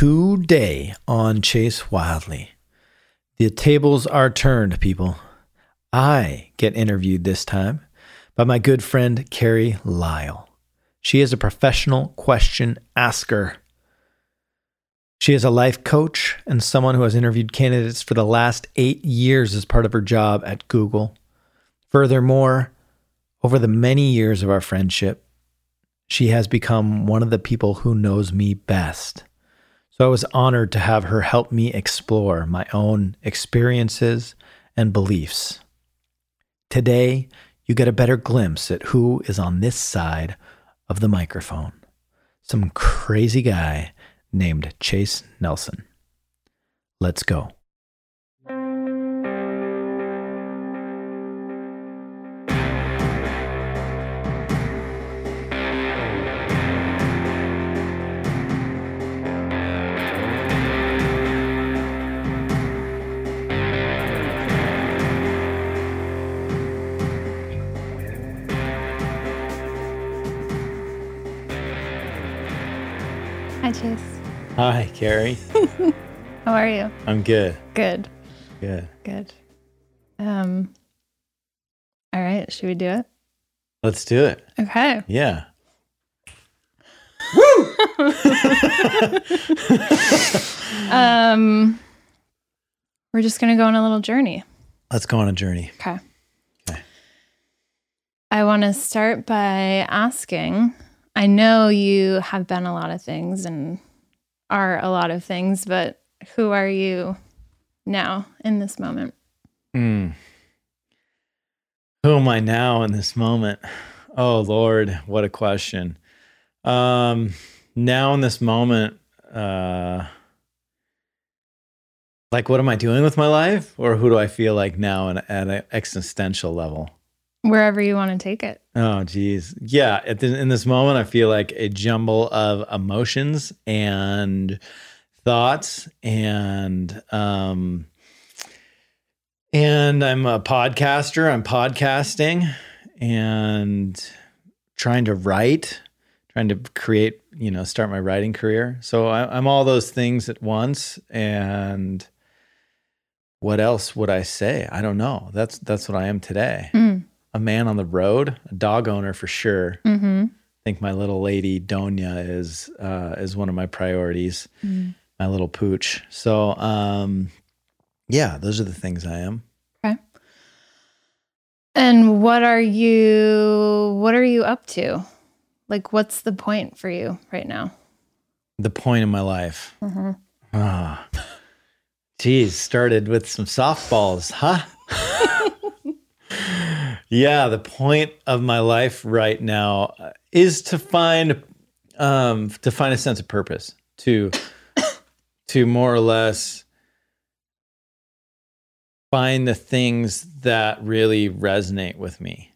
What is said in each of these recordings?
Today on Chase Wildly, the tables are turned, people. I get interviewed this time by my good friend Carrie Lyle. She is a professional question asker. She is a life coach and someone who has interviewed candidates for the last eight years as part of her job at Google. Furthermore, over the many years of our friendship, she has become one of the people who knows me best. So I was honored to have her help me explore my own experiences and beliefs. Today, you get a better glimpse at who is on this side of the microphone. Some crazy guy named Chase Nelson. Let's go. Hi, Carrie. How are you? I'm good. Good. Good. Good. Um. All right. Should we do it? Let's do it. Okay. Yeah. Um. We're just gonna go on a little journey. Let's go on a journey. Okay. Okay. I want to start by asking. I know you have been a lot of things and are a lot of things, but who are you now in this moment? Hmm. Who am I now in this moment? Oh Lord, what a question. Um, now in this moment, uh, like what am I doing with my life, or who do I feel like now in, at an existential level? Wherever you want to take it. Oh, geez. Yeah. At the, in this moment, I feel like a jumble of emotions and thoughts, and um, and I'm a podcaster. I'm podcasting and trying to write, trying to create, you know, start my writing career. So I, I'm all those things at once. And what else would I say? I don't know. That's that's what I am today Mm. A man on the road, a dog owner for sure. Mm-hmm. I think my little lady Donia is uh, is one of my priorities. Mm. My little pooch. So, um, yeah, those are the things I am. Okay. And what are you what are you up to? Like what's the point for you right now? The point in my life. Mm-hmm. Ah, geez, started with some softballs, huh? yeah, the point of my life right now uh, is to find um, to find a sense of purpose, to to more or less find the things that really resonate with me,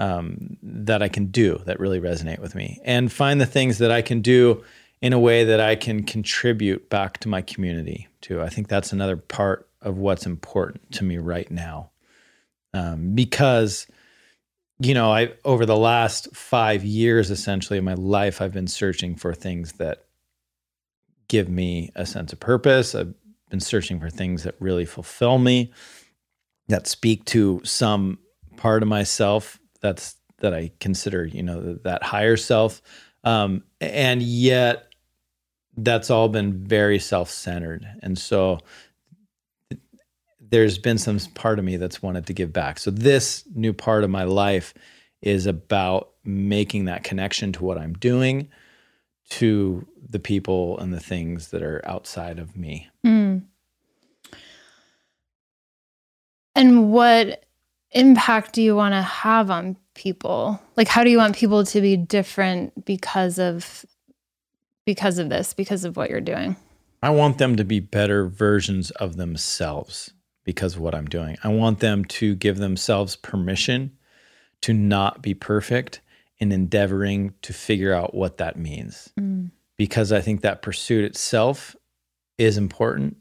um, that I can do that really resonate with me, and find the things that I can do in a way that I can contribute back to my community too. I think that's another part of what's important to me right now. Um, because, you know, I over the last five years essentially of my life, I've been searching for things that give me a sense of purpose. I've been searching for things that really fulfill me, that speak to some part of myself that's that I consider, you know, that higher self. Um, and yet that's all been very self-centered and so there's been some part of me that's wanted to give back so this new part of my life is about making that connection to what i'm doing to the people and the things that are outside of me Mm. And what impact do you want to have on people? Like how do you want people to be different because of because of this, because of what you're doing? I want them to be better versions of themselves because of what I'm doing. I want them to give themselves permission to not be perfect in endeavoring to figure out what that means. Mm. Because I think that pursuit itself is important.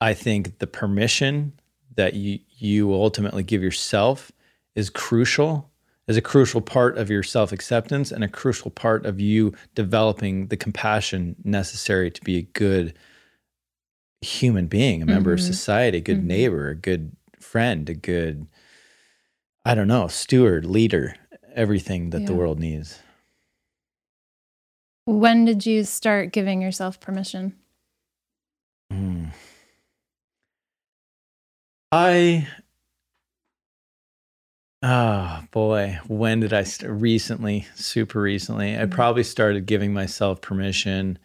I think the permission that you you ultimately give yourself is crucial is a crucial part of your self acceptance and a crucial part of you developing the compassion necessary to be a good human being, a member of Mhm. society, a good Mhm. neighbor, a good friend, a good, I don't know, steward, leader, everything that the world needs. When did you start giving yourself permission? Mm. I, oh boy, when did I st- recently, super recently? I Mhm. probably started giving myself permission.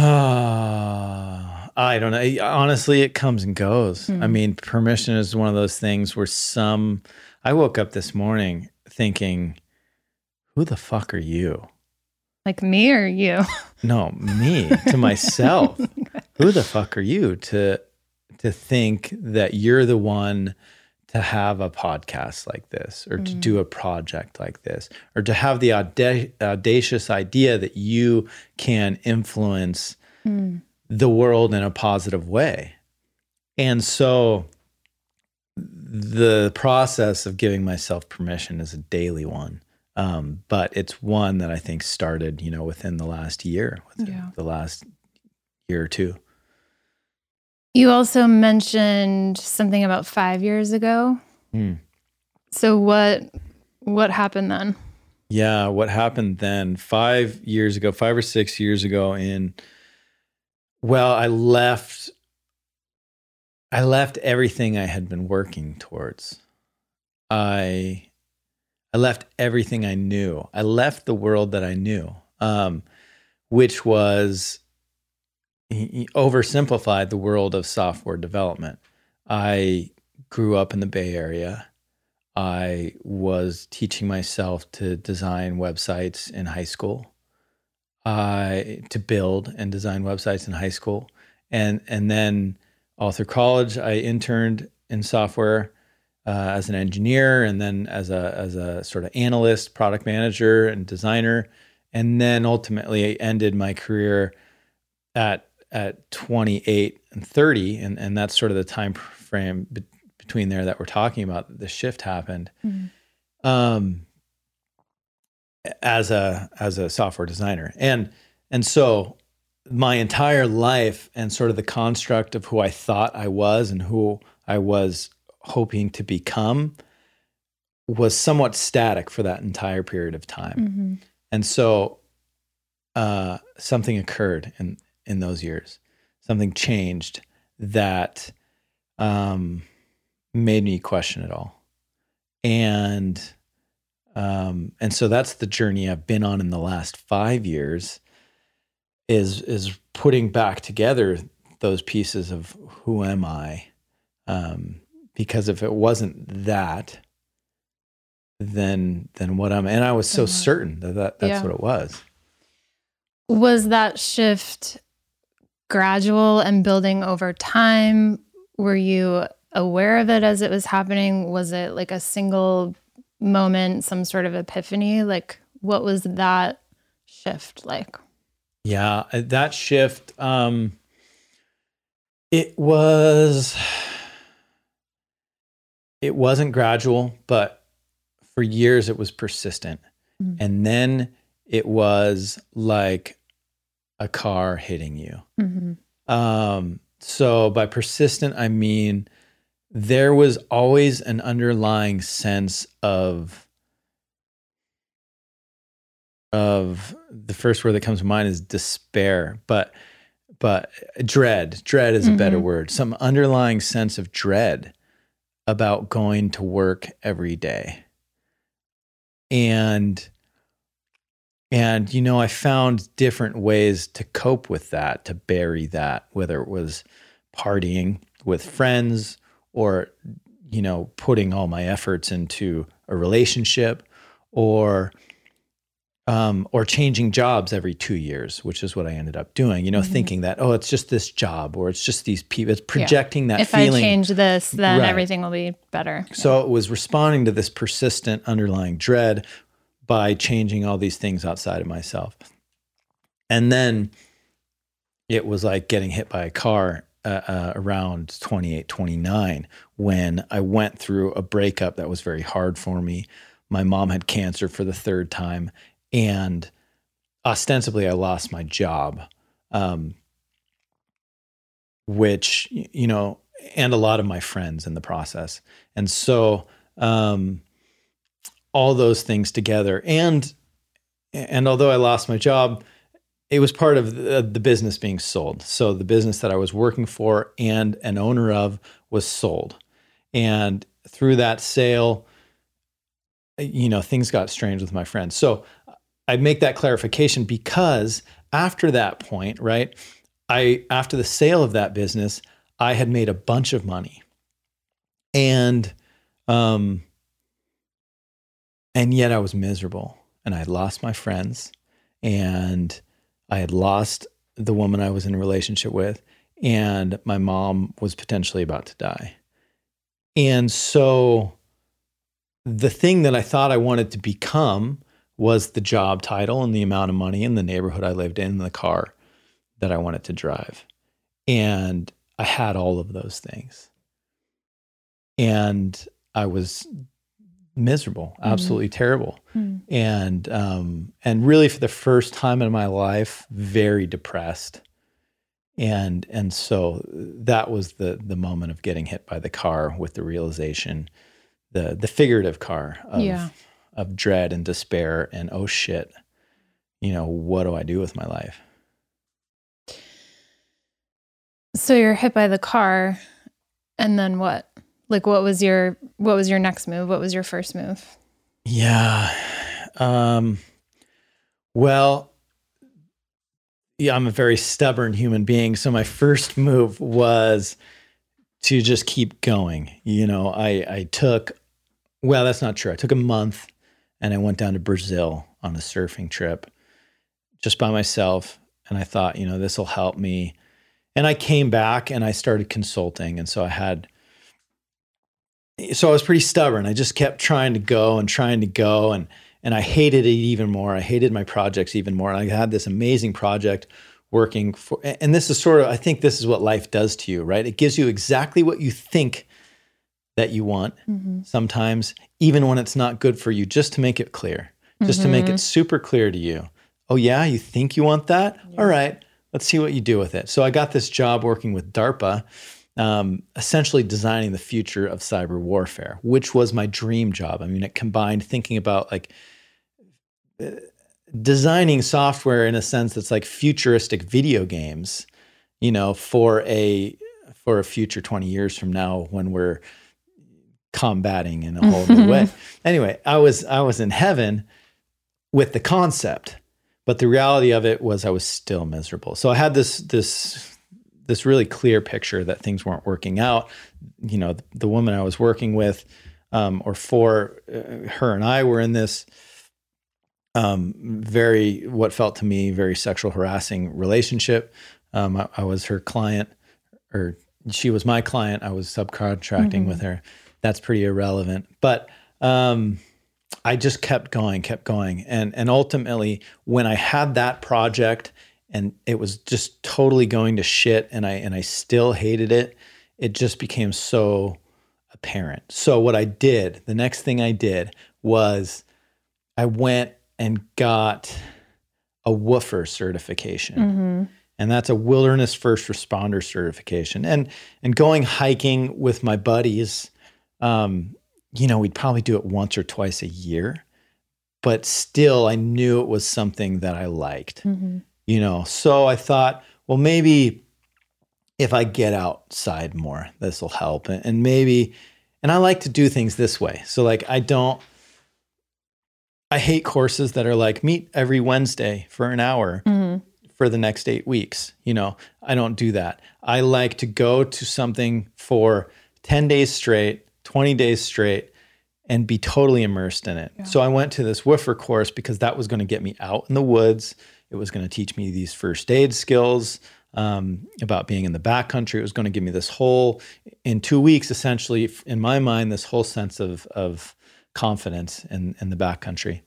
Ah, I don't know. Honestly, it comes and goes. I Mhm. mean, permission is one of those things where some, I woke up this morning thinking, who the fuck are you? Like me or you? No, me to myself. Who the fuck are you to to think that you're the one to have a podcast like this or to Mm. do a project like this or to have the auda- audacious idea that you can influence Mm. the world in a positive way. And so the process of giving myself permission is a daily one. Um, but it's one that I think started, you know, within the last year, within Yeah. the last year or two. You also mentioned something about five years ago. Hmm. So what what happened then? Yeah, what happened then? Five years ago, five or six years ago, in well, I left. I left everything I had been working towards. I I left everything I knew. I left the world that I knew, um, which was he- oversimplified the world of software development. I grew up in the Bay Area. I was teaching myself to design websites in high school. I to build and design websites in high school, and and then all through college, I interned in software uh, as an engineer, and then as a as a sort of analyst, product manager, and designer, and then ultimately I ended my career at at 28 and 30, and and that's sort of the time frame be- between there that we're talking about. The shift happened Mhm. um, as a as a software designer, and and so my entire life and sort of the construct of who I thought I was and who I was hoping to become was somewhat static for that entire period of time. Mhm. And so uh, something occurred in in those years. Something changed that um, made me question it all. And um, and so that's the journey I've been on in the last five years. Is is putting back together those pieces of who am I? Um, because if it wasn't that, then then what I'm and I was so certain that, that that's Yeah. what it was. Was that shift gradual and building over time? Were you aware of it as it was happening? Was it like a single moment, some sort of epiphany? Like, what was that shift like? Yeah, uh, that shift um it was it wasn't gradual, but for years it was persistent. Mm. And then it was like a car hitting you. Mm-hmm. Um, so by persistent, I mean there was always an underlying sense of of the first word that comes to mind is despair, but but dread. Dread is a better Mhm. word. Some underlying sense of dread about going to work every day. And and you know, I found different ways to cope with that, to bury that, whether it was partying with friends or you know, putting all my efforts into a relationship or um, or changing jobs every two years, which is what I ended up doing. You know, Mhm. thinking that oh, it's just this job or it's just these people. It's projecting that if feeling. If I change this, then Right. everything will be better. So it was responding to this persistent underlying dread by changing all these things outside of myself. And then it was like getting hit by a car uh, uh, around 28, 29 when I went through a breakup that was very hard for me. My mom had cancer for the third time, and ostensibly I lost my job, um, which, you know, and a lot of my friends in the process. And so, um, all those things together, and and although I lost my job, it was part of the, business being sold. So the business that I was working for and an owner of was sold. And through that sale, you know, things got strange with my friends. So I make that clarification because after that point, right, I after the sale of that business, I had made a bunch of money. And um and yet I was miserable and I had lost my friends and I had lost the woman I was in a relationship with, and my mom was potentially about to die. And so the thing that I thought I wanted to become was the job title and the amount of money and the neighborhood I lived in, and the car that I wanted to drive. And I had all of those things. And I was miserable, mm-hmm. absolutely mm. terrible, mm. and um, and really for the first time in my life, very depressed, and and so that was the the moment of getting hit by the car with the realization, the the figurative car of yeah. of dread and despair and oh shit, you know what do I do with my life? So you're hit by the car, and then what? Like what was your what was your next move? What was your first move? Yeah. Um well, yeah, I'm a very stubborn human being, so my first move was to just keep going. You know, I I took well, that's not true. I took a month and I went down to Brazil on a surfing trip just by myself and I thought, you know, this will help me. And I came back and I started consulting and so I had so I was pretty stubborn. I just kept trying to go and trying to go and and I hated it even more. I hated my projects even more. And I had this amazing project working for and this is sort of I think this is what life does to you, right? It gives you exactly what you think that you want mm-hmm. sometimes even when it's not good for you just to make it clear. Just mm-hmm. to make it mm-hmm. super clear to you. Oh yeah, you think you want that? Yeah. All right. Let's see what you do with it. So I got this job working with DARPA um, essentially designing the future of cyber warfare, which was my dream job. I mean, it combined thinking about like uh, designing software in a sense that's like futuristic video games, you know, for a for a future 20 years from now when we're combating in a whole new way. Anyway, I was I was in heaven with the concept, but the reality of it was I was still miserable. So I had this this this really clear picture that things weren't working out. You know, the, the woman I was working with, um, or for uh, her and I were in this um, very, what felt to me, very sexual harassing relationship. Um, I, I, was her client, or she was my client. I was subcontracting mm-hmm. with her. That's pretty irrelevant. But um, I just kept going, kept going, and and ultimately, when I had that project and it was just totally going to shit and I and I still hated it. It just became so apparent. So what I did, the next thing I did was I went and got a WFR certification. Mm-hmm. And that's a wilderness first responder certification. And and going hiking with my buddies, um, you know, we'd probably do it once or twice a year, but still I knew it was something that I liked. Mm-hmm you know. So I thought, well, maybe if I get outside more, this will help. And, and maybe, and I like to do things this way. So, like, I don't, I hate courses that are like meet every Wednesday for an hour mm-hmm. for the next eight weeks. You know, I don't do that. I like to go to something for 10 days straight, 20 days straight, and be totally immersed in it. Yeah. So I went to this WFR course because that was going to get me out in the woods it was going to teach me these first aid skills um, about being in the backcountry. It was going to give me this whole, in two weeks, essentially, in my mind, this whole sense of, of confidence in, in the backcountry,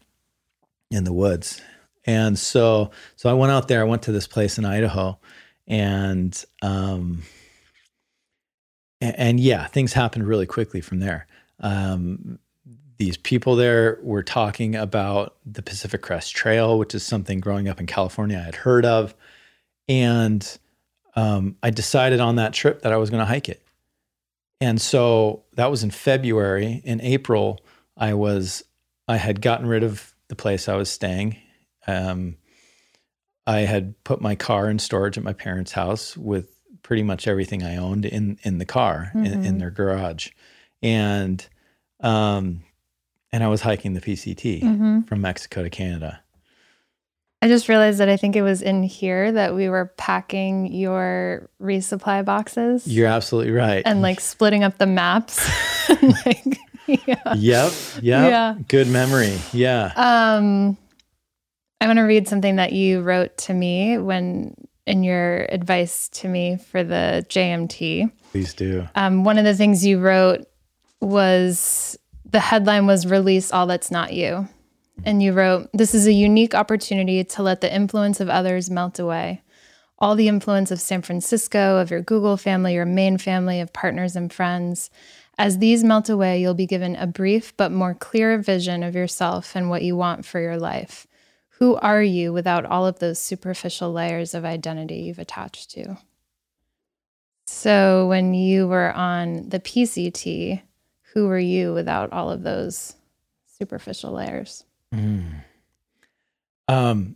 in the woods. And so, so I went out there. I went to this place in Idaho, and um, and, and yeah, things happened really quickly from there. Um, these people there were talking about the Pacific Crest Trail, which is something growing up in California I had heard of. And um, I decided on that trip that I was going to hike it. And so that was in February. In April, I was I had gotten rid of the place I was staying. Um, I had put my car in storage at my parents' house with pretty much everything I owned in in the car mm-hmm. in, in, mm-hmm. their garage, and um, and I was hiking the PCT mm-hmm. from Mexico to Canada. I just realized that I think it was in here that we were packing your resupply boxes. You're absolutely right. And like splitting up the maps. like, yeah. Yep. Yep. Yeah. Good memory. Yeah. Um I want to read something that you wrote to me when in your advice to me for the JMT. Please do. Um, one of the things you wrote was the headline was Release All That's Not You. And you wrote, This is a unique opportunity to let the influence of others melt away. All the influence of San Francisco, of your Google family, your main family, of partners and friends. As these melt away, you'll be given a brief but more clear vision of yourself and what you want for your life. Who are you without all of those superficial layers of identity you've attached to? So, when you were on the PCT, who were you without all of those superficial layers? Mm. Um,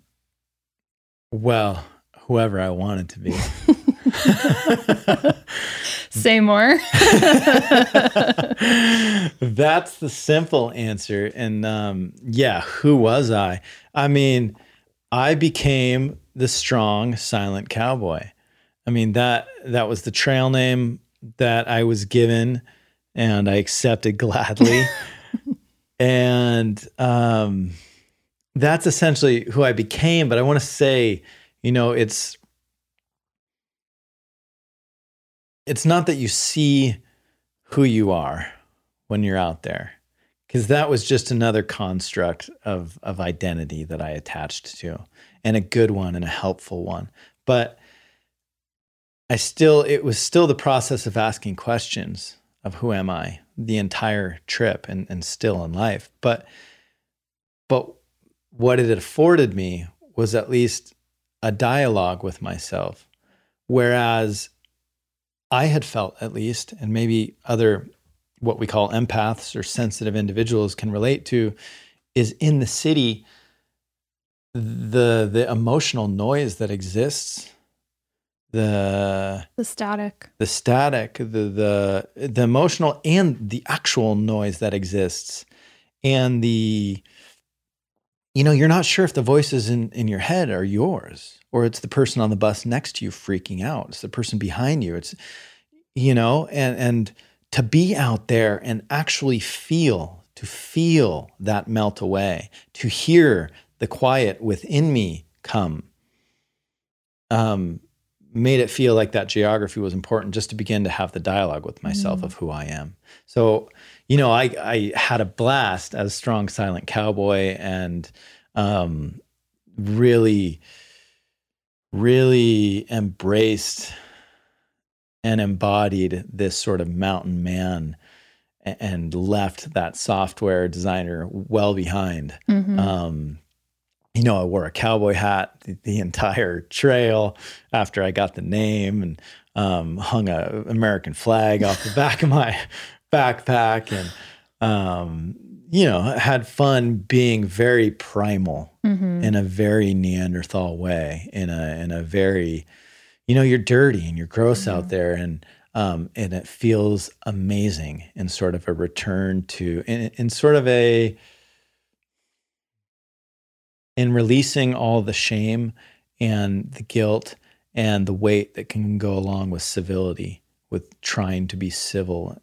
well, whoever I wanted to be. Say more. That's the simple answer. And um, yeah, who was I? I mean, I became the strong, silent cowboy. I mean that that was the trail name that I was given and I accepted gladly. and um, that's essentially who I became. But I want to say, you know, it's it's not that you see who you are when you're out there, because that was just another construct of of identity that I attached to, and a good one and a helpful one. But I still, it was still the process of asking questions of who am I the entire trip and, and still in life. But but what it afforded me was at least a dialogue with myself. Whereas I had felt at least, and maybe other what we call empaths or sensitive individuals can relate to, is in the city, the the emotional noise that exists the the static. the static the the the emotional and the actual noise that exists and the you know you're not sure if the voices in in your head are yours or it's the person on the bus next to you freaking out. It's the person behind you. It's you know and and to be out there and actually feel to feel that melt away to hear the quiet within me come um made it feel like that geography was important just to begin to have the dialogue with myself mm. of who I am. So, you know, I I had a blast as strong silent cowboy and um, really really embraced and embodied this sort of mountain man and left that software designer well behind. Mm-hmm. Um, you know, I wore a cowboy hat the, the entire trail after I got the name and um, hung a American flag off the back of my backpack and, um, you know, had fun being very primal mm-hmm. in a very Neanderthal way, in a, in a very, you know, you're dirty and you're gross mm-hmm. out there. And, um, and it feels amazing in sort of a return to, in, in sort of a, in releasing all the shame and the guilt and the weight that can go along with civility, with trying to be civil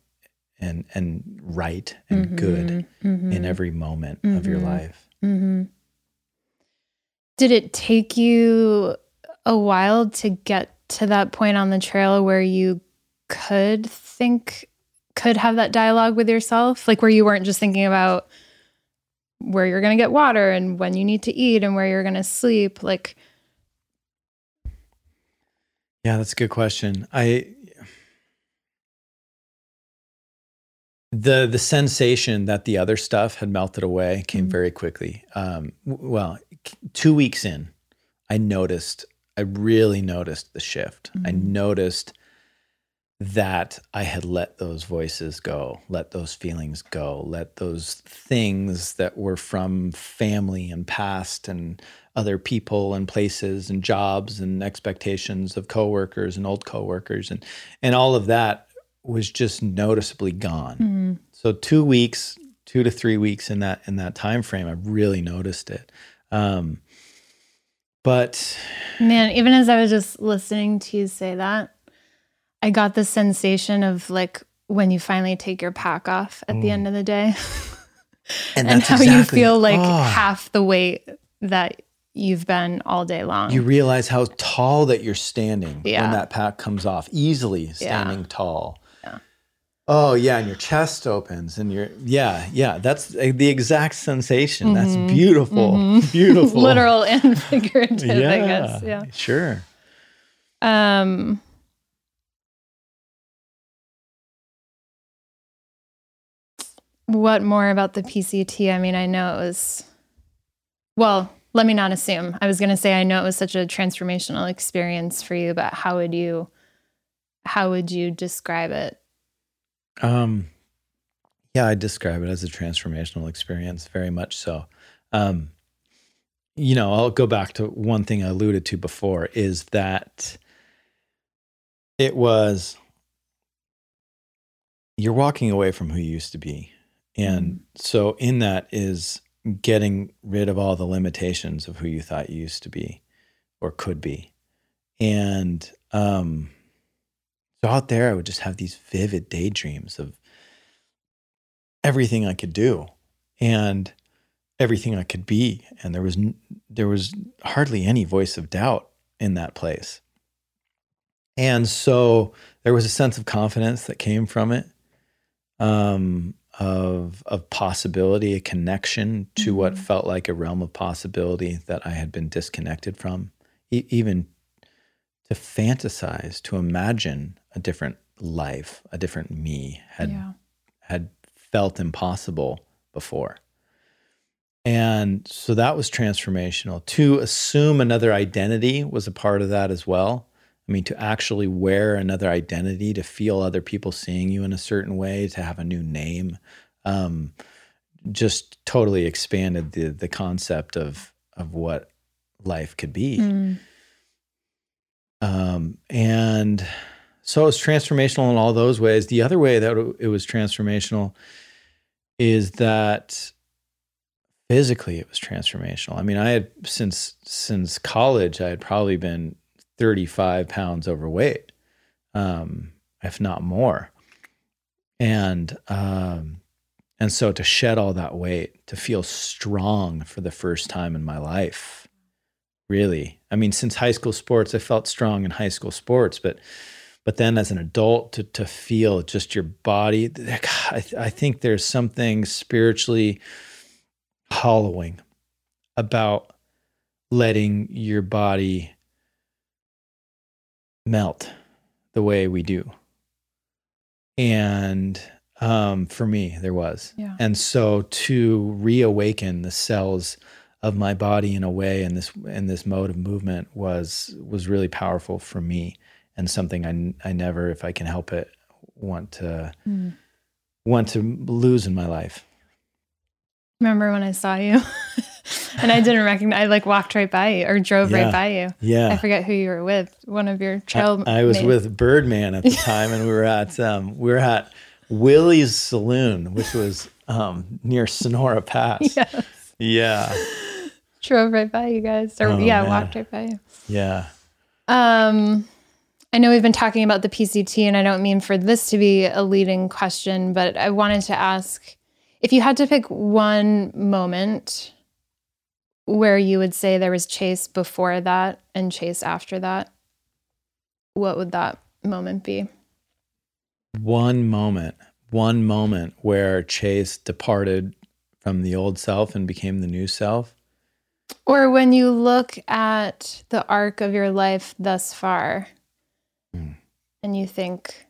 and and right and mm-hmm, good mm-hmm. in every moment mm-hmm, of your mm-hmm. life. Mm-hmm. Did it take you a while to get to that point on the trail where you could think could have that dialogue with yourself like where you weren't just thinking about where you're going to get water and when you need to eat and where you're going to sleep like yeah that's a good question i the the sensation that the other stuff had melted away came Mhm. very quickly. Um, w- well, two weeks in, I noticed. I really noticed the shift. I Mhm. noticed that I had let those voices go, let those feelings go, let those things that were from family and past and other people and places and jobs and expectations of coworkers and old coworkers and and all of that was just noticeably gone. Mhm. So two weeks, two to three weeks in that in that time frame, I really noticed it. Um, but Man, even as I was just listening to you say that, I got the sensation of like when you finally take your pack off at the Mm. end of the day and, and that's how you feel like oh, half the weight that you've been all day long. you realize how tall that you're standing Yeah. when that pack comes off, easily standing tall. Yeah. Oh yeah, and your chest opens, and you're yeah, yeah. That's uh, the exact sensation. That's Mhm. beautiful, Mhm. beautiful, Literal and figurative, I guess. Yeah. sure. Um what more about the PCT? I mean, I know it was well, let me not assume. I was going to say I know it was such a transformational experience for you, but how would you how would you describe it? Um, yeah, I describe it as a transformational experience, very much so. Um, you know, I'll go back to one thing I alluded to before is that it was you're walking away from who you used to be. And so in that is getting rid of all the limitations of who you thought you used to be or could be. And um so out there I would just have these vivid daydreams of everything I could do and everything I could be and there was there was hardly any voice of doubt in that place. And so there was a sense of confidence that came from it. Um of of possibility, a connection to what Mhm. felt like a realm of possibility that I had been disconnected from, e- even to fantasize, to imagine a different life, a different me had yeah. had felt impossible before. And so that was transformational. To assume another identity was a part of that as well. I mean, to actually wear another identity, to feel other people seeing you in a certain way, to have a new name, um, just totally expanded the the concept of of what life could be. Mm. Um, and so it was transformational in all those ways. The other way that it was transformational is that physically it was transformational. I mean, I had since since college, I had probably been 35 pounds overweight, um, if not more. And um, and so to shed all that weight, to feel strong for the first time in my life, really. I mean, since high school sports, I felt strong in high school sports, but but then as an adult, to to feel just your body, I, th- I think there's something spiritually hollowing about letting your body melt the way we do. And um, for me, there was. Yeah. And so to reawaken the cells of my body in a way in this in this mode of movement was was really powerful for me and something I, I never if I can help it want to Mm. want to lose in my life. Remember when I saw you and I didn't recognize I like walked right by you or drove Yeah. right by you. Yeah, I forget who you were with. One of your trail I, I was mates. with Birdman at the time and we were at um, we were at Willie's Saloon, which was um, near Sonora Pass. Yes. Yeah. Drove right by you guys. Or Oh, yeah, man. walked right by you. Yeah. Um, I know we've been talking about the PCT, and I don't mean for this to be a leading question, but I wanted to ask if you had to pick one moment where you would say there was chase before that and chase after that, what would that moment be? One moment, one moment where Chase departed from the old self and became the new self. Or when you look at the arc of your life thus far Mm. and you think,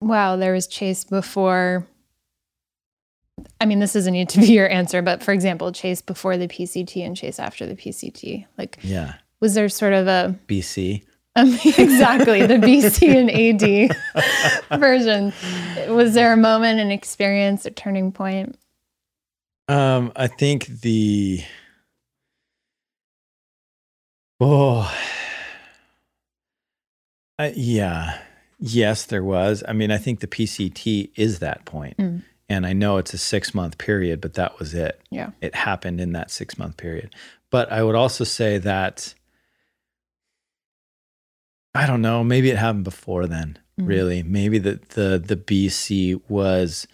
wow, there was chase before. I mean, this doesn't need to be your answer, but for example, chase before the PCT and chase after the PCT. Like, Yeah. was there sort of a BC. um, exactly the BC and AD version? Was there a moment, an experience, a turning point? Um, I think the oh, I, yeah, yes, there was. I mean, I think the PCT is that point. Mm. And I know it's a six month period, but that was it. Yeah. it happened in that six month period. But I would also say that I don't know, maybe it happened before then. Mhm. Really, maybe the the the BC was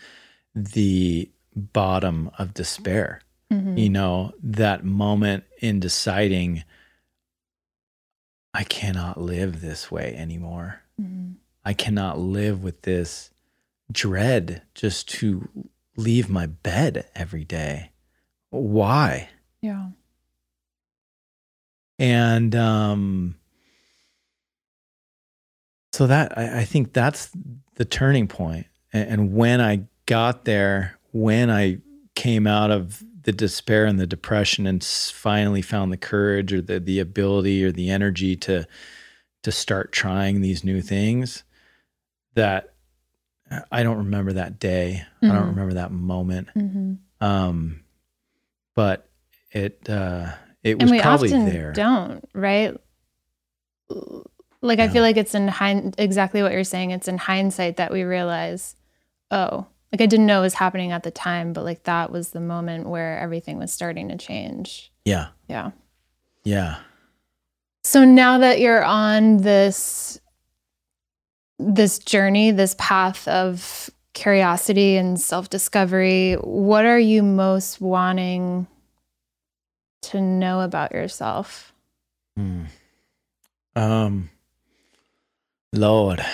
the bottom of despair Mhm. you know, that moment in deciding, I cannot live this way anymore. Mhm. I cannot live with this dread just to leave my bed every day. Why? Yeah. And um, so that I, I think that's the turning point. And, and when I got there, when I came out of the despair and the depression and finally found the courage or the the ability or the energy to to start trying these new things, that I don't remember that day. I don't Mhm. remember that moment. hmm Um, but it uh, it And was we probably often there. don't, right? Like I feel like it's in hind- exactly what you're saying. It's in hindsight that we realize, oh, like I didn't know it was happening at the time, but like that was the moment where everything was starting to change. Yeah, Yeah. yeah. So now that you're on this this journey, this path of curiosity and self-discovery, what are you most wanting to know about yourself? Hmm. Um, Lord,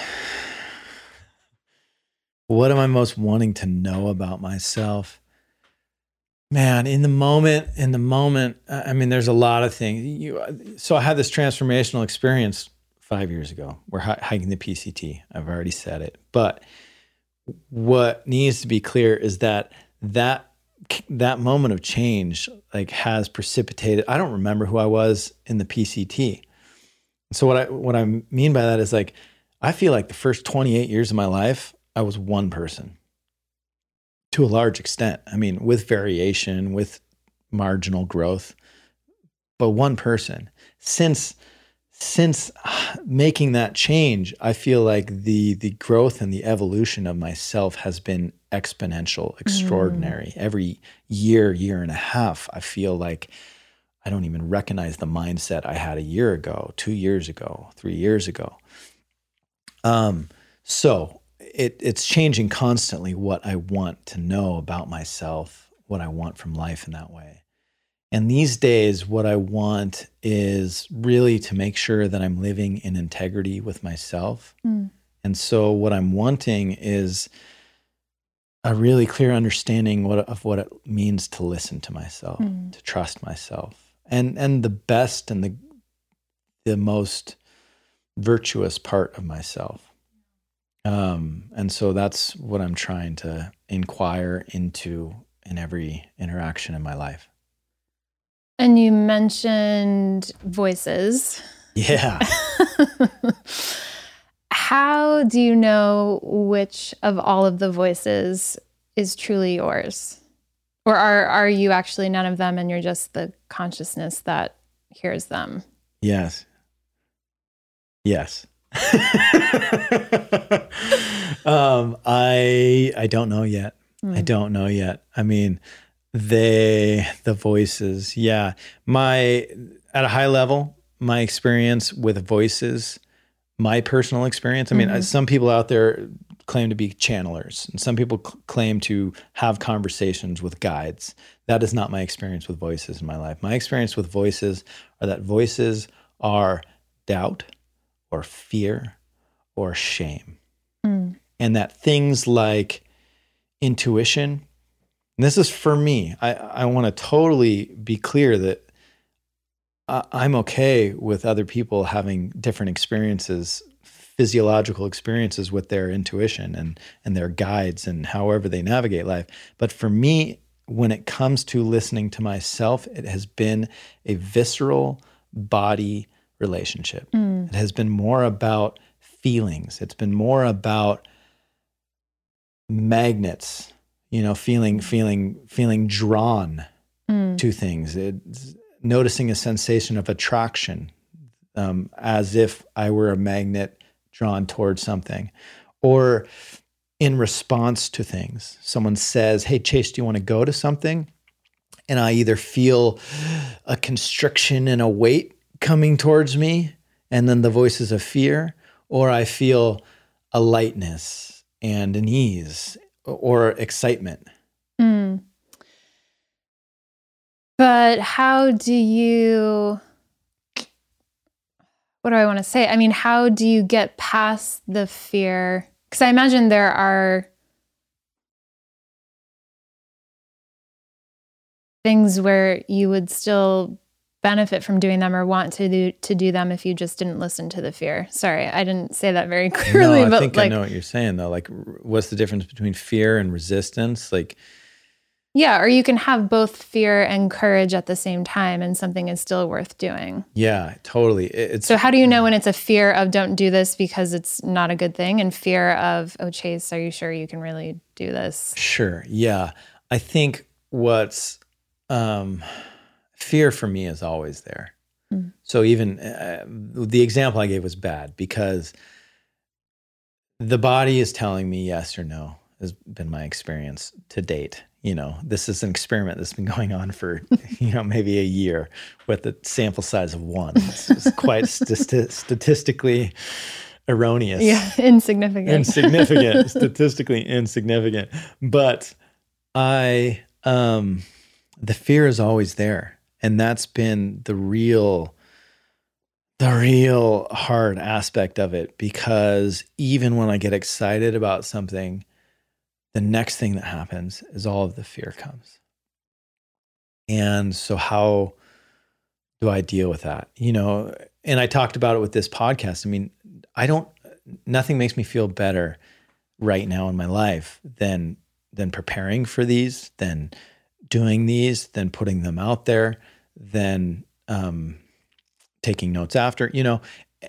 what am I most wanting to know about myself? Man, in the moment, in the moment, I I mean, there's a lot of things. You, so I had this transformational experience five years ago. We're hi- hiking the PCT. I've already said it, but what needs to be clear is that that that moment of change like has precipitated. I don't remember who I was in the PCT. So what I what I mean by that is like I feel like the first 28 years of my life I was one person to a large extent. I mean with variation, with marginal growth, but one person. Since since making that change, I feel like the the growth and the evolution of myself has been exponential, extraordinary. Every year, year and a half, I feel like I don't even recognize the mindset I had a year ago, two years ago, three years ago. Um, so it, it's changing constantly what I want to know about myself, what I want from life in that way. And these days, what I want is really to make sure that I'm living in integrity with myself. Mm. And so, what I'm wanting is a really clear understanding what, of what it means to listen to myself, Mm. to trust myself, and and the best and the the most virtuous part of myself. Um, and so that's what I'm trying to inquire into in every interaction in my life. And you mentioned voices. Yeah. How do you know which of all of the voices is truly yours? Or are are you actually none of them and you're just the consciousness that hears them? Yes. Yes. um, I I don't know yet. I Mm. don't know yet. I mean, they the voices. Yeah, my at a high level, my experience with voices, my personal experience. I mean, Mhm. some people out there claim to be channelers, and some people cl- claim to have conversations with guides. That is not my experience with voices in my life. My experience with voices are that voices are doubt, or fear, or shame Mm. and that things like intuition and this is for me i, I want to totally be clear that I, i'm okay with other people having different experiences physiological experiences with their intuition and and their guides and however they navigate life. But for me, when it comes to listening to myself, it has been a visceral body relationship. Mm. It has been more about feelings. It's been more about magnets, you know, feeling feeling feeling drawn mm. to things. It's noticing a sensation of attraction um, as if I were a magnet drawn towards something. Or in response to things. Someone says, Hey, Chase, do you want to go to something? And I either feel a constriction and a weight coming towards me, and then the voices of fear, or I feel a lightness and an ease or excitement. Mm. But how do you, what do I want to say? I mean, how do you get past the fear? Because I imagine there are things where you would still benefit from doing them or want to do to do them if you just didn't listen to the fear. Sorry, I didn't say that very clearly. No, I but think like, I know what you're saying though. Like, what's the difference between fear and resistance? Like, yeah, or you can have both fear and courage at the same time, and something is still worth doing. Yeah, totally. It's, so, how do you know when it's a fear of don't do this because it's not a good thing, and fear of oh, Chase, are you sure you can really do this? Sure. Yeah, I think what's um, fear for me is always there. Mm. So even uh, the example I gave was bad because the body is telling me yes or no has been my experience to date you know, this is an experiment that's been going on for, you know, maybe a year with a sample size of one. It's, it's quite st- statistically erroneous. Yeah, insignificant. Insignificant, statistically insignificant. But I, um, the fear is always there. And that's been the real, the real hard aspect of it because even when I get excited about something, the next thing that happens is all of the fear comes. And so, how do I deal with that? You know, and I talked about it with this podcast. I mean, I don't, nothing makes me feel better right now in my life than than preparing for these, than doing these, than putting them out there, than um, taking notes after. You know,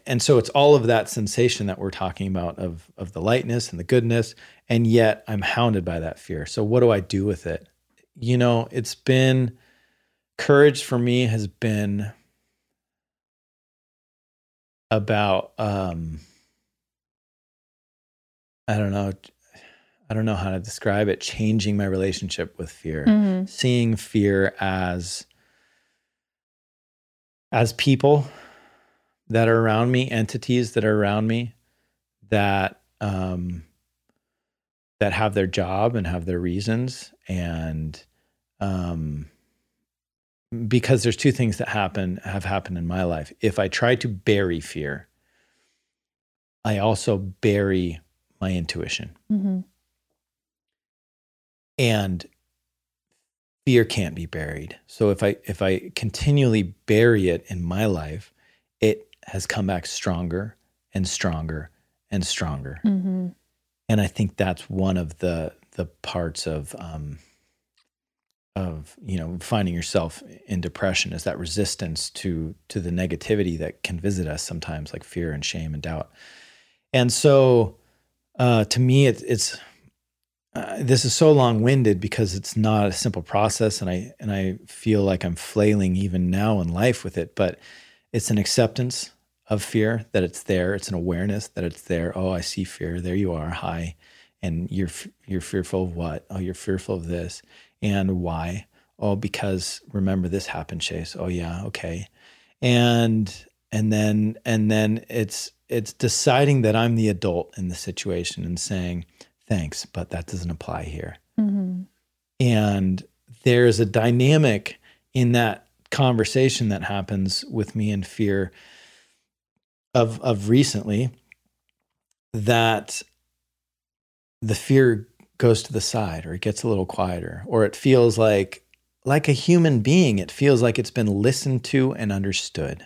and so it's all of that sensation that we're talking about of of the lightness and the goodness and yet i'm hounded by that fear so what do i do with it you know it's been courage for me has been about um i don't know i don't know how to describe it changing my relationship with fear mm-hmm. seeing fear as as people that are around me, entities that are around me that um, that have their job and have their reasons, and um, because there's two things that happen have happened in my life. If I try to bury fear, I also bury my intuition, mm-hmm. and fear can't be buried. So if I if I continually bury it in my life, it has come back stronger and stronger and stronger. Mm-hmm. And I think that's one of the the parts of um, of you know finding yourself in depression is that resistance to to the negativity that can visit us sometimes, like fear and shame and doubt. And so, uh, to me, it, it's uh, this is so long winded because it's not a simple process, and I and I feel like I'm flailing even now in life with it. But it's an acceptance of fear that it's there. It's an awareness that it's there. Oh, I see fear. There you are. Hi. And you're you're fearful of what? Oh, you're fearful of this. And why? Oh, because remember this happened, Chase. Oh yeah, okay. And and then and then it's it's deciding that I'm the adult in the situation and saying, thanks, but that doesn't apply here. Mm-hmm. And there's a dynamic in that conversation that happens with me and fear of of recently that the fear goes to the side or it gets a little quieter or it feels like like a human being it feels like it's been listened to and understood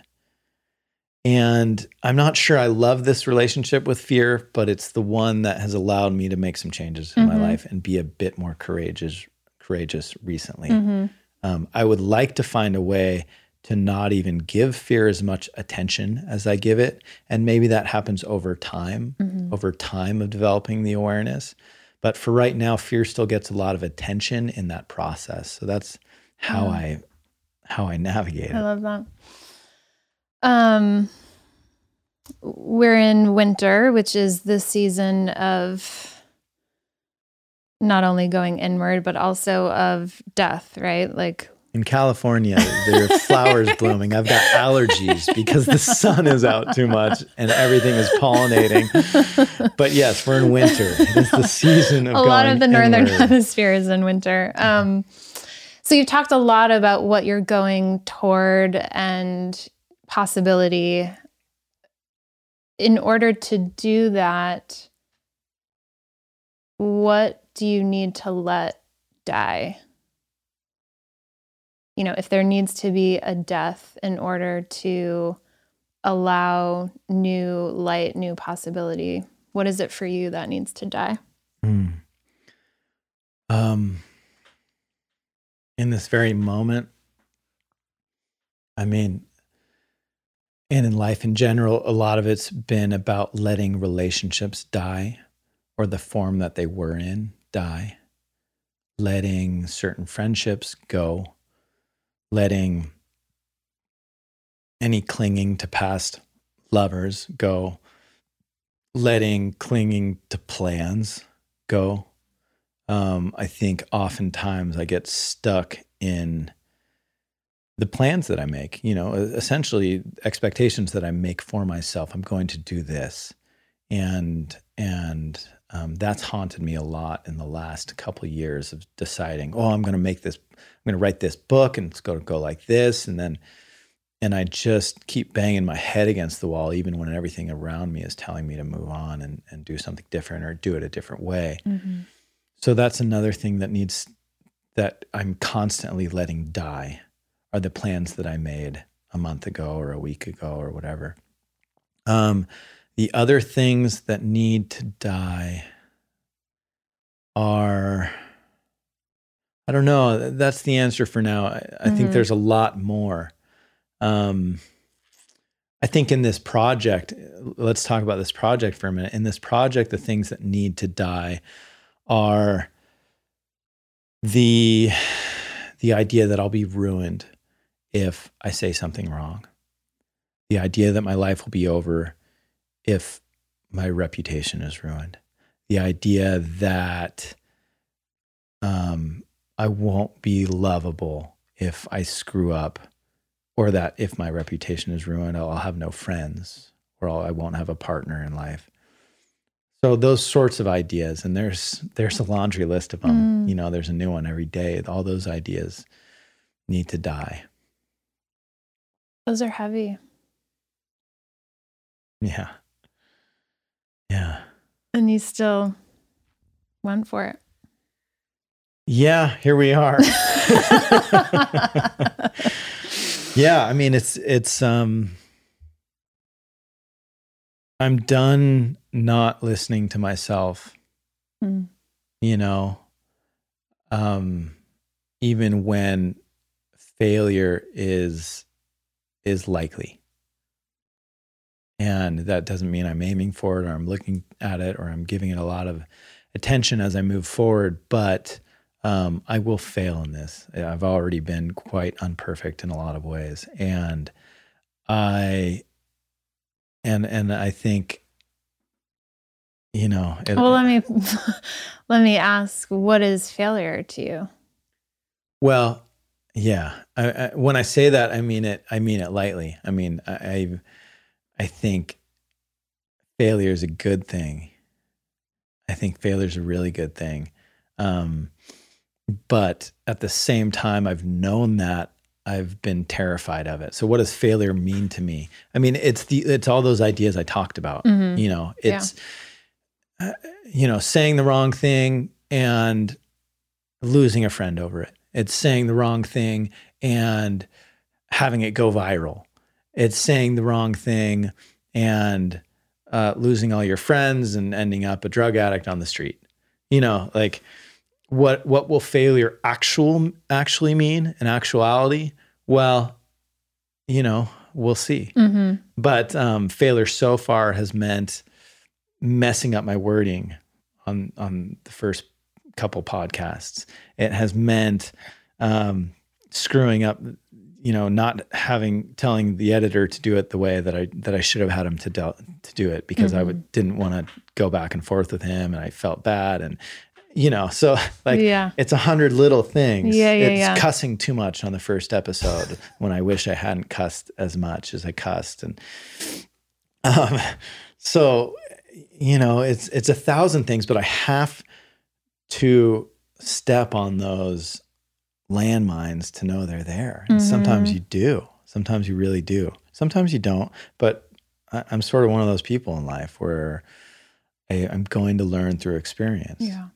And I'm not sure I love this relationship with fear, but it's the one that has allowed me to make some changes in Mm-hmm. my life and be a bit more courageous courageous recently. Mm-hmm. Um, I would like to find a way to not even give fear as much attention as I give it. And maybe that happens over time, Mm-hmm. over time of developing the awareness. But for right now, fear still gets a lot of attention in that process. So that's how I how I navigate I it. love that. Um, we're in winter, which is the season of not only going inward, but also of death, right? Like, In California, there are flowers blooming. I've got allergies because the sun is out too much and everything is pollinating. But yes, we're in winter. It is the season of a lot of the northern inward. hemisphere is in winter. Um, so you've talked a lot about what you're going toward and possibility. In order to do that, what do you need to let die? You know, if there needs to be a death in order to allow new light, new possibility, what is it for you that needs to die? Hmm. Um, in this very moment, I mean, and in life in general, a lot of it's been about letting relationships die or the form that they were in die, letting certain friendships go, letting any clinging to past lovers go, letting clinging to plans go. Um, I think oftentimes I get stuck in the plans that I make, you know, essentially expectations that I make for myself. I'm going to do this. And, and, um, that's haunted me a lot in the last couple of years of deciding, oh, I'm going to make this, I'm going to write this book and it's going to go like this. And then, and I just keep banging my head against the wall, even when everything around me is telling me to move on and, and do something different or do it a different way. So that's another thing that needs that I'm constantly letting die are the plans that I made a month ago or a week ago or whatever. Um, the other things that need to die are, I don't know. That's the answer for now. I, I think Mhm. there's a lot more. Um, I think in this project, let's talk about this project for a minute. In this project, the things that need to die are the the idea that I'll be ruined if I say something wrong. The idea that my life will be over if my reputation is ruined. The idea that um, I won't be lovable if I screw up, or that if my reputation is ruined, I'll have no friends, or I'll, I won't have a partner in life. So those sorts of ideas, and there's there's a laundry list of them. Mm. You know, there's a new one every day. All those ideas need to die. Those are heavy. Yeah. Yeah. And you still went for it. Yeah, here we are. yeah, I mean it's it's um I'm done not listening to myself, Mm. you know. Um even when failure is is likely. And that doesn't mean I'm aiming for it or I'm looking at it or I'm giving it a lot of attention as I move forward, but um, I will fail in this. I've already been quite unperfect in a lot of ways, and I and and I think you know. It, Well, let me let me ask, what is failure to you? well, yeah. I, I, when I say that, I mean it. I mean it lightly. I mean, I I, I think failure is a good thing. I think failure is a really good thing. Um, but at the same time, I've known that I've been terrified of it. So, what does failure mean to me? I mean, it's the it's all those ideas I talked about. Mhm. You know, Yeah. it's uh, you know saying the wrong thing and losing a friend over it. It's saying the wrong thing and having it go viral it's saying the wrong thing and uh, losing all your friends and ending up a drug addict on the street. You know, like what what will failure actual actually mean in actuality? Well, you know, we'll see. Mm-hmm. But um, failure so far has meant messing up my wording on on the first couple podcasts. It has meant um, screwing up, you know, not having telling the editor to do it the way that I that I should have had him to do, to do it because I would didn't want to go back and forth with him and I felt bad and you know so like Yeah. it's a hundred little things Yeah, yeah, it's yeah. cussing too much on the first episode when i wish i hadn't cussed as much as i cussed and um so you know it's it's a thousand things but i have to step on those landmines to know they're there and sometimes Mhm. you do sometimes you really do sometimes you don't but I, i'm sort of one of those people in life where I, i'm going to learn through experience Yeah.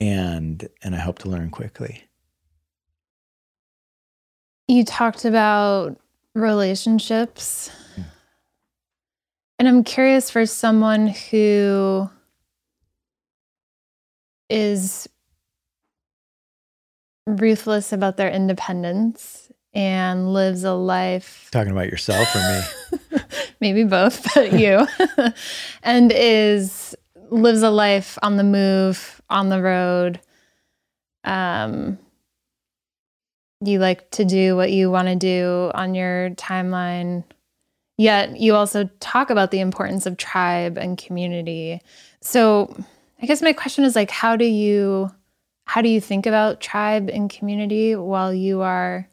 and and I hope to learn quickly. You talked about relationships. Mm. And I'm curious for someone who is ruthless about their independence and lives a life Talking about yourself or me? maybe both, but you, and is lives a life on the move, on the road. Um, you like to do what you want to do on your timeline. Yet you also talk about the importance of tribe and community. So, I guess my question is like how do you how do you think about tribe and community while you are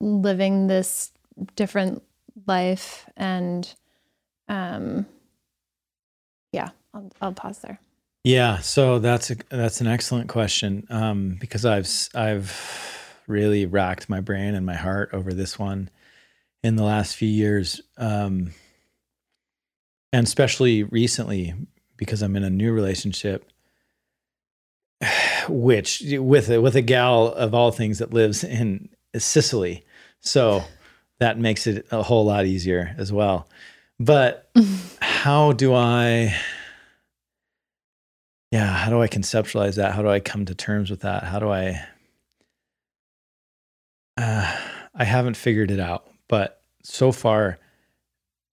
living this different life? And um yeah i'll, I'll pause there. Yeah, so that's a, that's an excellent question um, because I've I've really racked my brain and my heart over this one in the last few years, um, and especially recently because I'm in a new relationship, which with a, with a gal of all things that lives in Sicily, so that makes it a whole lot easier as well. But how do I? yeah how do i conceptualize that how do i come to terms with that how do i uh, i haven't figured it out but so far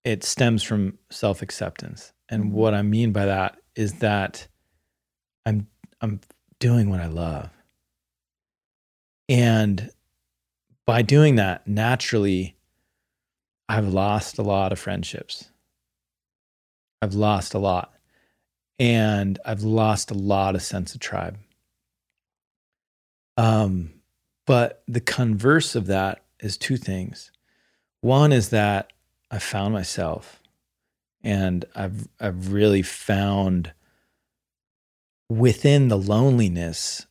it stems from self-acceptance and what i mean by that is that i'm i'm doing what i love and by doing that naturally i've lost a lot of friendships i've lost a lot and I've lost a lot of sense of tribe. Um, but the converse of that is two things. One is that I found myself, and I've I've really found within the loneliness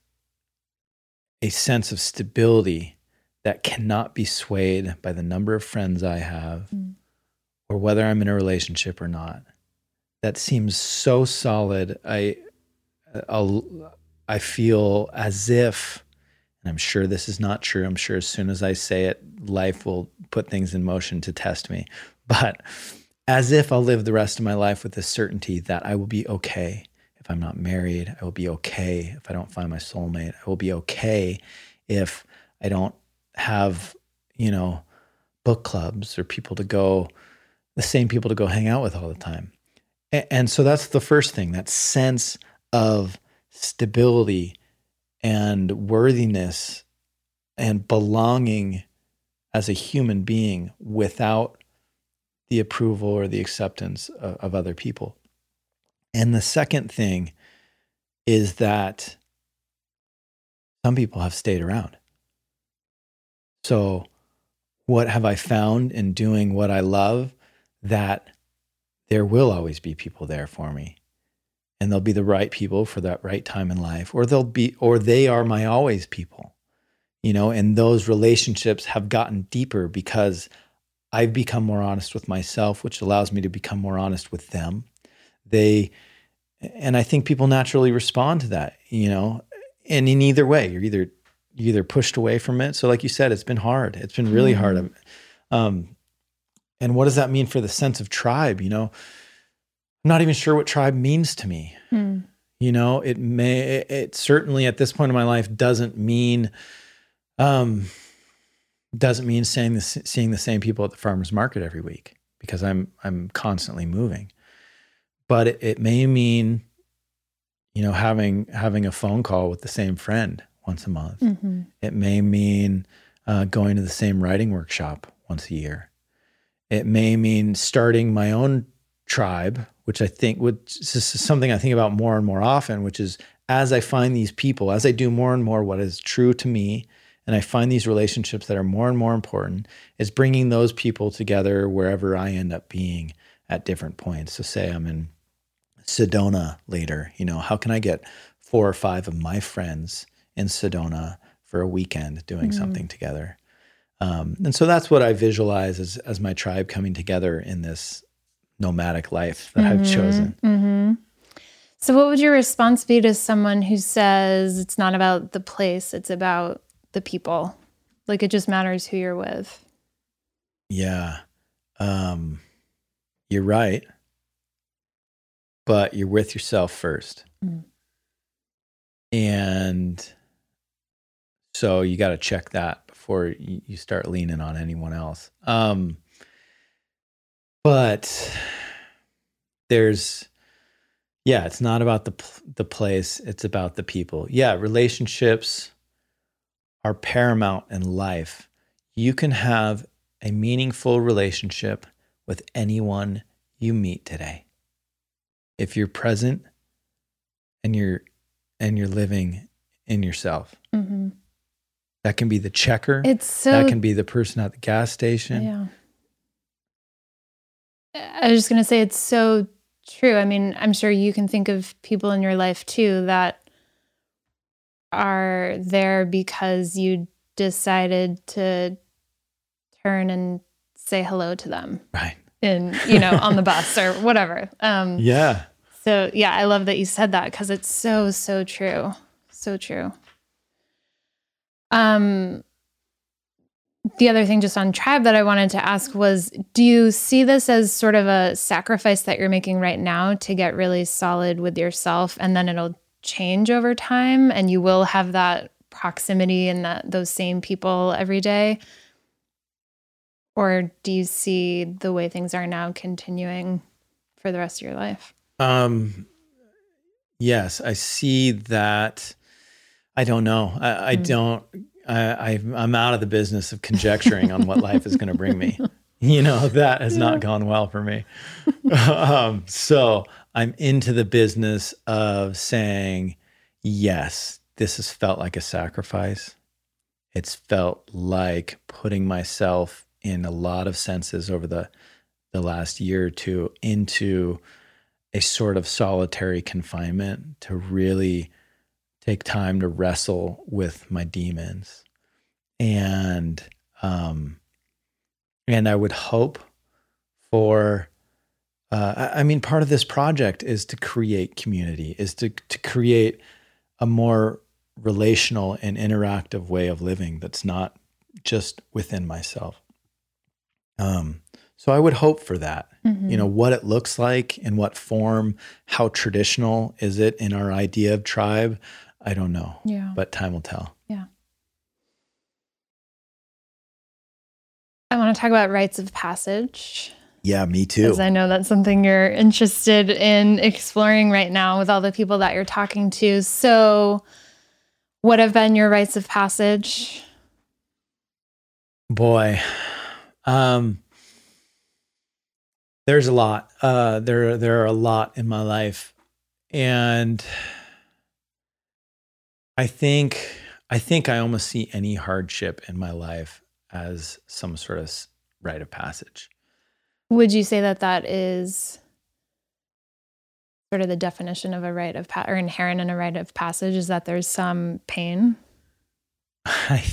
a sense of stability that cannot be swayed by the number of friends I have Mm. or whether I'm in a relationship or not that seems so solid. I, I'll, I feel as if, and I'm sure this is not true. I'm sure as soon as I say it, life will put things in motion to test me. But as if I'll live the rest of my life with the certainty that I will be okay if I'm not married. I will be okay if I don't find my soulmate. I will be okay if I don't have, you know, book clubs or people to go, the same people to go hang out with all the time. And so that's the first thing that sense of stability and worthiness and belonging as a human being without the approval or the acceptance of, of other people. And the second thing is that some people have stayed around. So, what have I found in doing what I love? That there will always be people there for me and they'll be the right people for that right time in life or they'll be or they are my always people you know and those relationships have gotten deeper because i've become more honest with myself which allows me to become more honest with them they and i think people naturally respond to that you know and in either way you're either you're either pushed away from it so like you said it's been hard it's been really hard Um, and what does that mean for the sense of tribe? You know, I'm not even sure what tribe means to me. Mm. You know, it may, it, it certainly at this point in my life doesn't mean, um, doesn't mean saying the, seeing the same people at the farmer's market every week because I'm, I'm constantly moving. But it, it may mean, you know, having, having a phone call with the same friend once a month. hmm It may mean uh, going to the same writing workshop once a year. It may mean starting my own tribe, which I think would is something I think about more and more often, which is as I find these people, as I do more and more what is true to me, and I find these relationships that are more and more important, is bringing those people together wherever I end up being at different points. So, say I'm in Sedona later, you know, how can I get four or five of my friends in Sedona for a weekend doing Mhm. something together? Um, and so that's what I visualize as, as my tribe coming together in this nomadic life that I've chosen. hmm So, what would your response be to someone who says it's not about the place, it's about the people? Like it just matters who you're with. Yeah. Um, you're right. But you're with yourself first. Mm. And so you got to check that before you, you start leaning on anyone else. Um, but there's, yeah, it's not about the the place. It's about the people. Yeah, relationships are paramount in life. You can have a meaningful relationship with anyone you meet today. If you're present and you're and you're living in yourself. hmm That can be the checker. It's so that can be the person at the gas station. Yeah. I was just going to say it's so true. I mean, I'm sure you can think of people in your life too that are there because you decided to turn and say hello to them Right. in, you know, on the bus or whatever. Um, Yeah. so yeah, I love that you said that because it's so so true, so true. Um, the other thing just on tribe that I wanted to ask was, do you see this as sort of a sacrifice that you're making right now to get really solid with yourself, and then it'll change over time, and you will have that proximity and that those same people every day? Or do you see the way things are now continuing for the rest of your life? Um, yes, I see that. I don't know. I, I Mm. don't. I, I, I'm out of the business of conjecturing on what life is going to bring me. You know that has not gone well for me. um, so I'm into the business of saying, yes, this has felt like a sacrifice. It's felt like putting myself in a lot of senses over the the last year or two into a sort of solitary confinement to really take time to wrestle with my demons and um and i would hope for uh, I- I mean, part of this project is to create community, is to to create a more relational and interactive way of living that's not just within myself. Um, so I would hope for that you know what it looks like in what form how traditional is it in our idea of tribe i don't know yeah. but time will tell Yeah. I want to talk about rites of passage yeah me too because I know that's something you're interested in exploring right now with all the people that you're talking to. So, what have been your rites of passage? boy um there's a lot uh there there are a lot in my life and i think i think i almost see any hardship in my life as some sort of rite of passage Would you say that that is sort of the definition of a rite of pa- or inherent in a rite of passage is that there's some pain? I,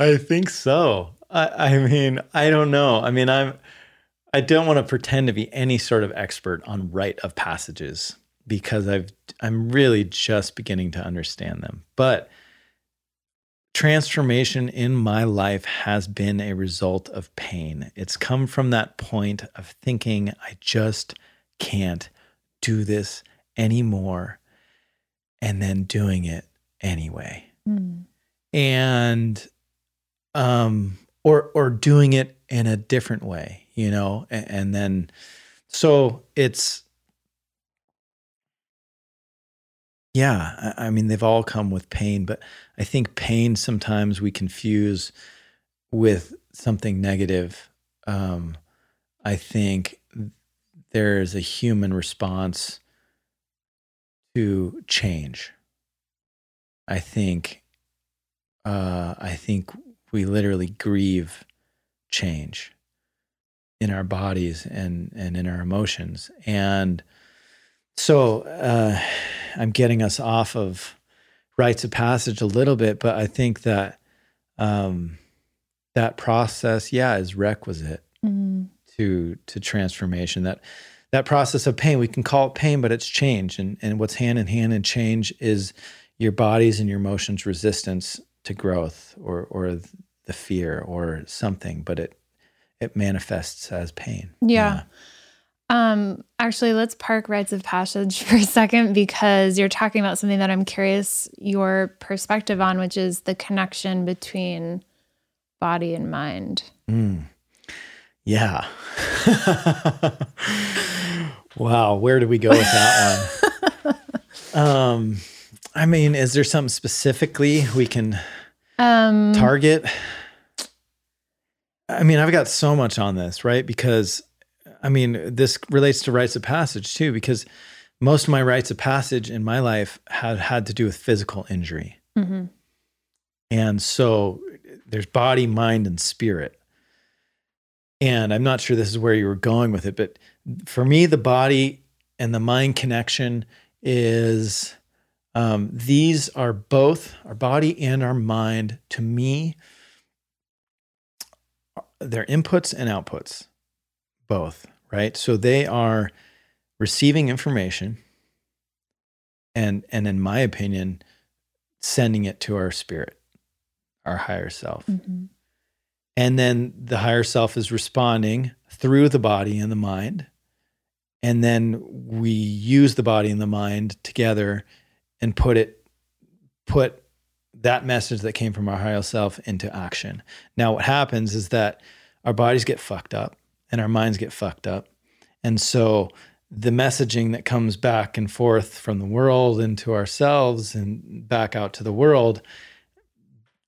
I think so. I, I mean, I don't know. I mean, I'm, I don't want to pretend to be any sort of expert on rite of passages because I've, I'm really just beginning to understand them. But transformation in my life has been a result of pain. It's come from that point of thinking, I just can't do this anymore, and then doing it anyway. Mm. And, um, or, or doing it in a different way, you know, and, and then, so it's, yeah, I, mean, they've all come with pain, but I think pain sometimes we confuse with something negative. Um, I think there's a human response to change. I think, uh, I think we literally grieve change in our bodies and and in our emotions, and so uh, I'm getting us off of rites of passage a little bit, but I think that um, that process, yeah, is requisite Mm. to to transformation. That that process of pain, we can call it pain, but it's change, and and what's hand in hand in change is your body's and your emotions' resistance to growth, or or the fear, or something, but it it manifests as pain. Yeah. Um, actually, let's park rites of passage for a second because you're talking about something that I'm curious your perspective on, which is the connection between body and mind. Mm. Yeah. wow. Where do we go with that one? um, I mean, is there something specifically we can Um, target? I mean, I've got so much on this, right? Because, I mean, this relates to rites of passage too, because most of my rites of passage in my life had had to do with physical injury. mhm. And so there's body, mind, and spirit. And I'm not sure this is where you were going with it, but for me, the body and the mind connection is um, these are both our body and our mind to me, they're inputs and outputs, both, right? So they are receiving information and and in my opinion sending it to our spirit our higher self Mhm. and then the higher self is responding through the body and the mind and then we use the body and the mind together and put it put that message that came from our higher self into action now what happens is that our bodies get fucked up and our minds get fucked up and so the messaging that comes back and forth from the world into ourselves and back out to the world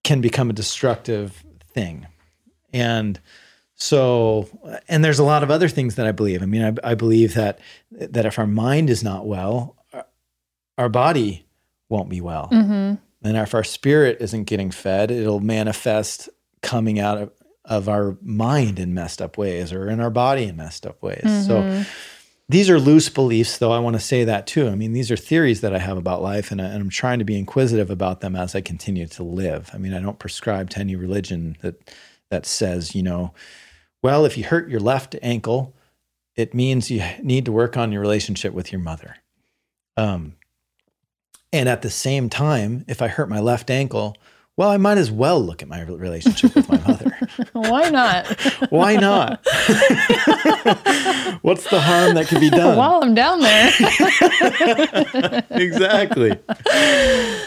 can become a destructive thing. And so, and there's a lot of other things that I believe. I mean, I, I believe that that if our mind is not well, our- our body won't be well. Mhm. And if our spirit isn't getting fed, it'll manifest coming out of, of our mind in messed up ways or in our body in messed up ways. So Mhm. these are loose beliefs, though. I want to say that too. I mean, these are theories that I have about life, and, I, and I'm trying to be inquisitive about them as I continue to live. I mean, I don't prescribe to any religion that that says, you know, well, if you hurt your left ankle, it means you need to work on your relationship with your mother. Um, and at the same time, if I hurt my left ankle, well, I might as well look at my relationship with my mother. Why not? Why not? What's the harm that could be done? While I'm down there. exactly.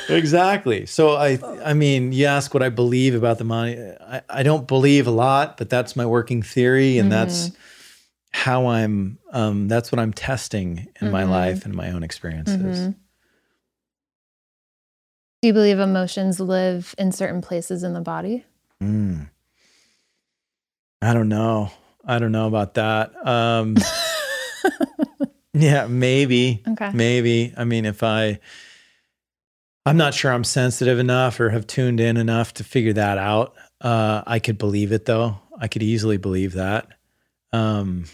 exactly. So I I mean, you ask what I believe about the money. I, I don't believe a lot, but that's my working theory and that's how I'm um that's what I'm testing in my Mhm. life and my own experiences. Mhm. Do you believe emotions live in certain places in the body? Mm. I don't know. I don't know about that. Um yeah, maybe. Okay. Maybe. I mean, if I, I'm not sure I'm sensitive enough or have tuned in enough to figure that out. Uh, I could believe it though. I could easily believe that. Um,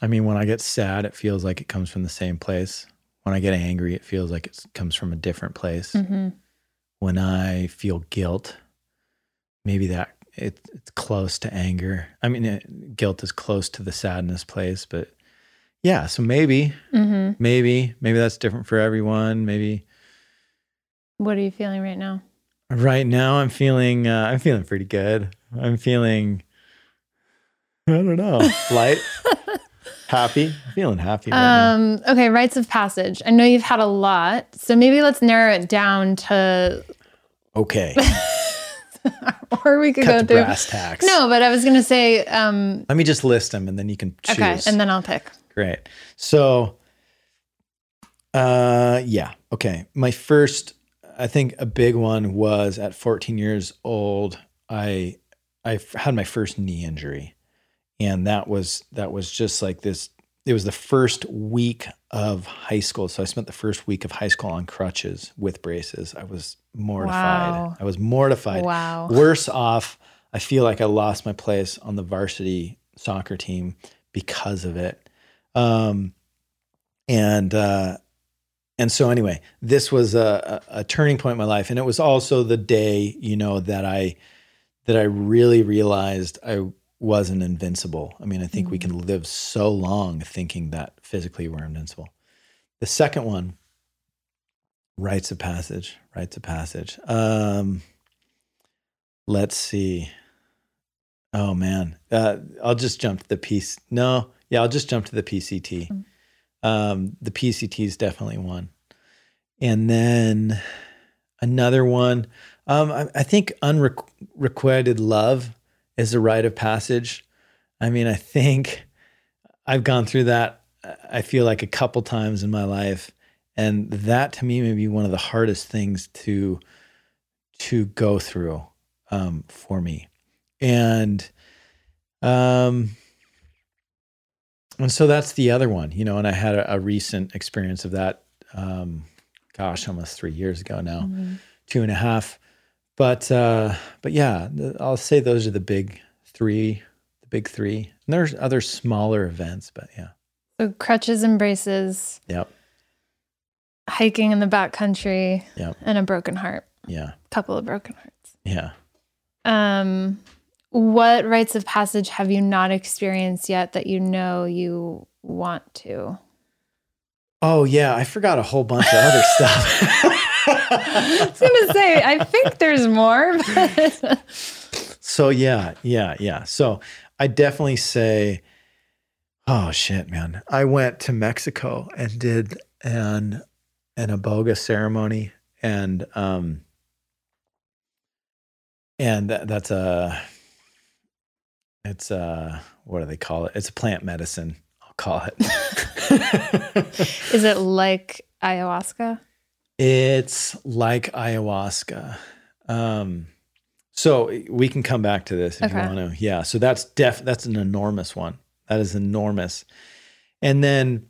I mean, when I get sad, it feels like it comes from the same place. When I get angry, it feels like it comes from a different place. hmm When I feel guilt, maybe that it, it's close to anger. I mean, it, guilt is close to the sadness place, but yeah. So maybe hmm maybe maybe that's different for everyone maybe What are you feeling right now? Right now, I'm feeling. Uh, I'm feeling pretty good. I'm feeling. I don't know. Light, happy. Feeling happy. Right now. Um, okay, rites of passage. I know you've had a lot, so maybe let's narrow it down to, Okay. or we could Cut go through. brass tacks. No, but I was gonna say, um, Let me just list them, and then you can choose. okay, and then I'll pick. Great. So, uh, yeah. Okay. My first, I think a big one was at 14 years old. I I had my first knee injury, and that was that was just like this. It was the first week of high school, so I spent the first week of high school on crutches with braces. I was mortified. Wow. I was mortified Wow. worse off. I feel like I lost my place on the varsity soccer team because of it. Um, and uh, and so anyway, this was a, a, a turning point in my life, and it was also the day, you know, that I that I really realized I wasn't invincible. I mean, I think we can live so long thinking that physically we're invincible. The second one, rites of passage, rites of passage. Um, let's see. Oh man, uh, I'll just jump to the piece. No, yeah, I'll just jump to the PCT. Mm. Um, the PCT is definitely one, and then another one. Um, I, I think unrequited love is a rite of passage. I mean, I think I've gone through that. I feel like a couple times in my life, and that to me may be one of the hardest things to to go through um, for me, and um, and so that's the other one, you know. And I had a, a recent experience of that. Um, gosh, almost three years ago now, Mhm. two and a half. But uh, but yeah, I'll say those are the big three, the big three. And there's other smaller events, but yeah, So crutches and braces, yep, hiking in the backcountry, Yep. and a broken heart. yeah, couple of broken hearts. yeah. Um, what rites of passage have you not experienced yet that you know you want to? Oh yeah, I forgot a whole bunch of other stuff. I was gonna say, I think there's more, but So yeah, yeah, yeah. So I definitely say, oh shit, man. I went to Mexico and did an an iboga ceremony, and um, and that, that's a, it's a what do they call it? It's a plant medicine. I'll call it. is it like ayahuasca? It's like ayahuasca. Um, so we can come back to this if Okay. you want to. Yeah. So that's def that's an enormous one. That is enormous. And then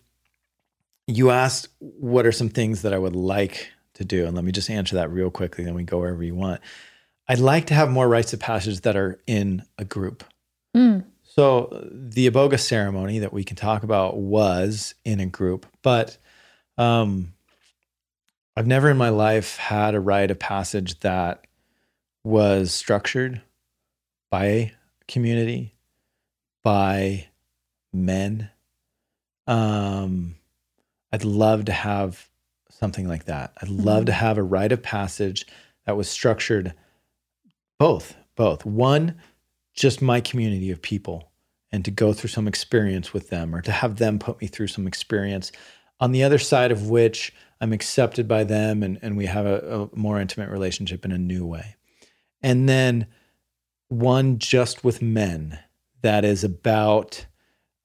you asked what are some things that I would like to do. And let me just answer that real quickly, then we go wherever you want. I'd like to have more rites of passage that are in a group. Mm. So the Iboga ceremony that we can talk about was in a group, but um, I've never in my life had a rite of passage that was structured by community, by men. Um, I'd love to have something like that. I'd love to have a rite of passage that was structured both, both. One, just my community of people and to go through some experience with them or to have them put me through some experience on the other side of which I'm accepted by them and, and we have a, a more intimate relationship in a new way. And then one just with men that is about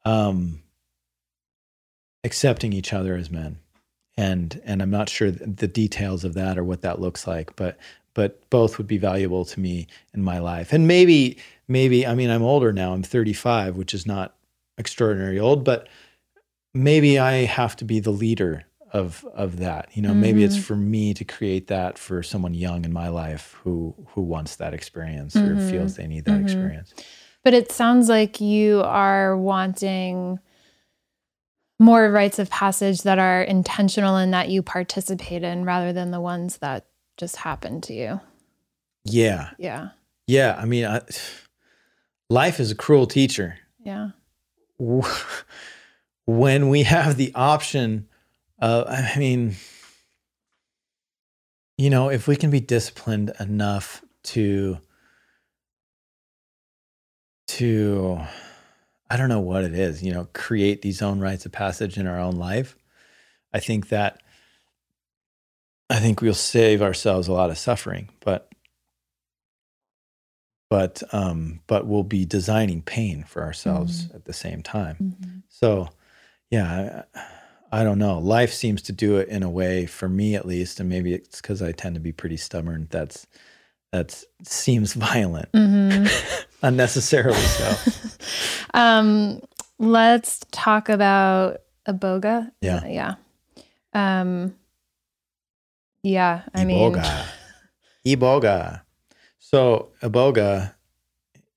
um, accepting each other as men. And and I'm not sure the details of that or what that looks like, but but both would be valuable to me in my life. And maybe maybe I mean I'm older now. I'm 35, which is not extraordinary old, but maybe I have to be the leader of of that. You know, maybe it's Mhm. for me to create that for someone young in my life who who wants that experience or Mhm. feels they need that Mhm. experience. But it sounds like you are wanting more rites of passage that are intentional and that you participate in rather than the ones that just happen to you. Yeah. Yeah. Yeah, I mean, I, life is a cruel teacher. Yeah. when we have the option of, I mean, you know, if we can be disciplined enough to to I don't know what it is, you know, create these own rites of passage in our own life, I think that I think we'll save ourselves a lot of suffering, but but um but we'll be designing pain for ourselves Mhm. at the same time. Mm-hmm. So, yeah, I, I don't know. Life seems to do it in a way for me at least, and maybe it's because I tend to be pretty stubborn. That's that seems violent, Mm-hmm. unnecessarily so. um, let's talk about Iboga. Yeah. Yeah. Um, yeah. I mean, Iboga. Iboga. So Iboga,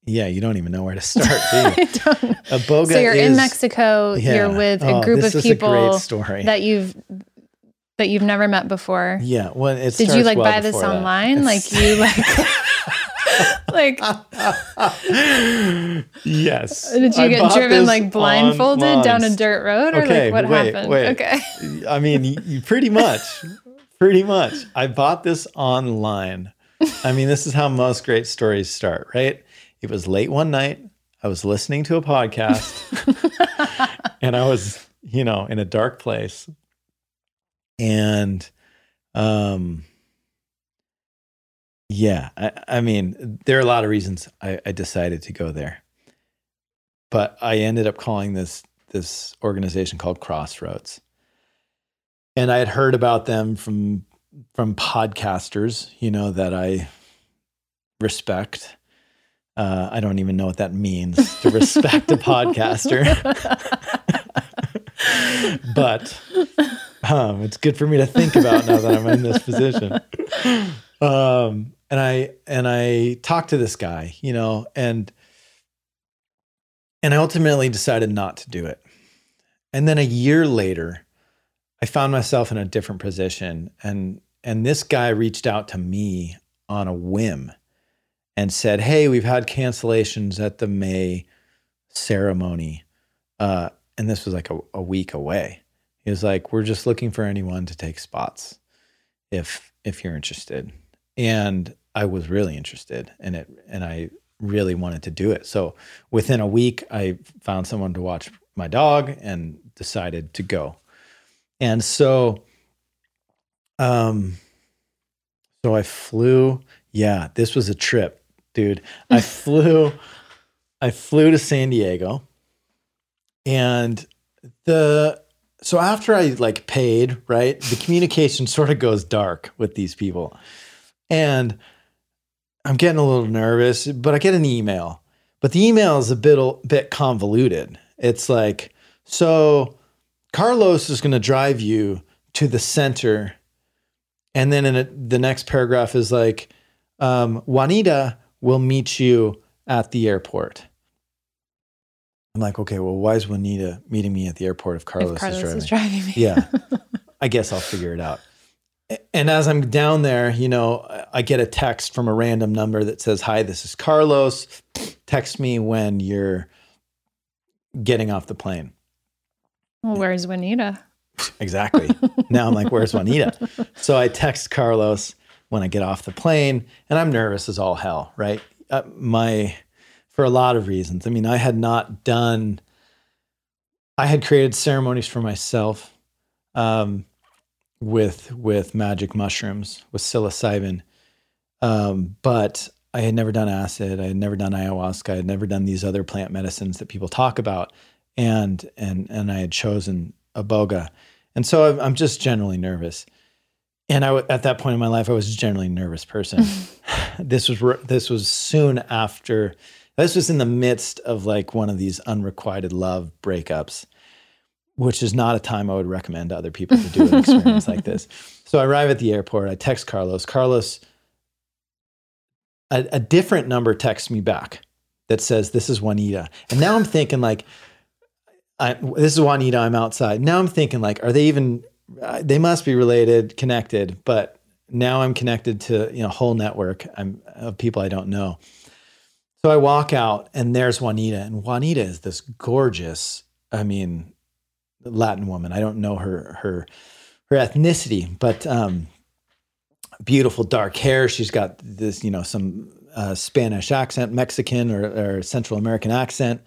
yeah, you don't even know where to start. Do I don't. So you're in is- Mexico. You're yeah. with a Oh, group of people that you've that you've never met before. yeah, well, it Did you like well buy this before that. online? Like you like like yes. did you I get driven like blindfolded down a dirt road or Okay, like what wait, happened? wait. Okay. I mean, pretty much, pretty much. I bought this online. I mean, this is how most great stories start, right? It was late one night. I was listening to a podcast, and I was, you know, in a dark place, and, um, yeah, I, I mean, there are a lot of reasons I, I decided to go there, but I ended up calling this this organization called Crossroads, and I had heard about them from from podcasters, you know, that I respect. Uh, I don't even know what that means to respect a podcaster, but um, it's good for me to think about now that I'm in this position. Um, and I and I talked to this guy, you know, and and I ultimately decided not to do it. And then a year later, I found myself in a different position, and and this guy reached out to me on a whim and said, "Hey, we've had cancellations at the May ceremony." Uh, and this was like a, a week away. He was like, "We're just looking for anyone to take spots, if if you're interested." And I was really interested in it, and I really wanted to do it. So within a week, I found someone to watch my dog and decided to go. And so, um, so I flew. Yeah, this was a trip, dude. I flew, I flew to San Diego, and the so after I like paid, right, the communication sort of goes dark with these people, and I'm getting a little nervous. But I get an email, but the email is a bit bit convoluted. It's like, so Carlos is going to drive you to the center, and then in a, the next paragraph is like, um, Juanita will meet you at the airport. I'm like, okay, well, why is Juanita meeting me at the airport if Carlos, if Carlos is driving? is driving me. Yeah. I guess I'll figure it out. And as I'm down there, you know, I get a text from a random number that says, Hi, this is Carlos. Text me when you're getting off the plane. well, where's Juanita? Exactly. now I'm like, Where's Juanita? So I text Carlos when I get off the plane, and I'm nervous as all hell, right? Uh, my, for a lot of reasons. I mean, I had not done, I had created ceremonies for myself. Um, with with magic mushrooms with psilocybin um, but i had never done acid i had never done ayahuasca i had never done these other plant medicines that people talk about and and and i had chosen iboga and so I'm just generally nervous and I, at that point in my life i was a generally nervous person mm-hmm. this was this was soon after this was in the midst of like one of these unrequited love breakups which is not a time I would recommend to other people to do an experience like this. So I arrive at the airport. I text Carlos. Carlos, a, a different number texts me back that says, This is Juanita. And now I'm thinking, like, I, this is Juanita. I'm outside. Now I'm thinking, like, are they even, they must be related, connected. But now I'm connected to, you know, a whole network of people I don't know. So I walk out and there's Juanita. And Juanita is this gorgeous, I mean, Latin woman. I don't know her her her ethnicity, but um, beautiful dark hair. She's got this, you know, some uh, Spanish accent, Mexican or, or Central American accent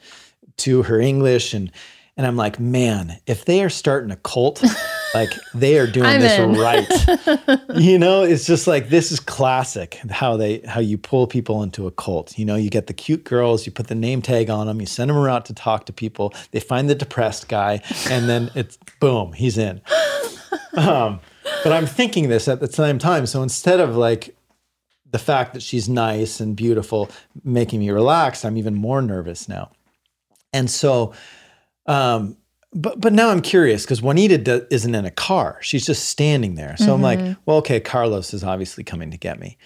to her English, and and I'm like, man, if they are starting a cult, like they are doing I'm this in. right. you know, it's just like this is classic how they how you pull people into a cult. You know, you get the cute girls, you put the name tag on them, you send them around to talk to people. They find the depressed guy, and then it's boom, he's in. Um, but I'm thinking this at the same time. So instead of like the fact that she's nice and beautiful making me relaxed, I'm even more nervous now. And so, um, but but now I'm curious because Juanita do, isn't in a car; she's just standing there. So I'm like, well, okay, Carlos is obviously coming to get me,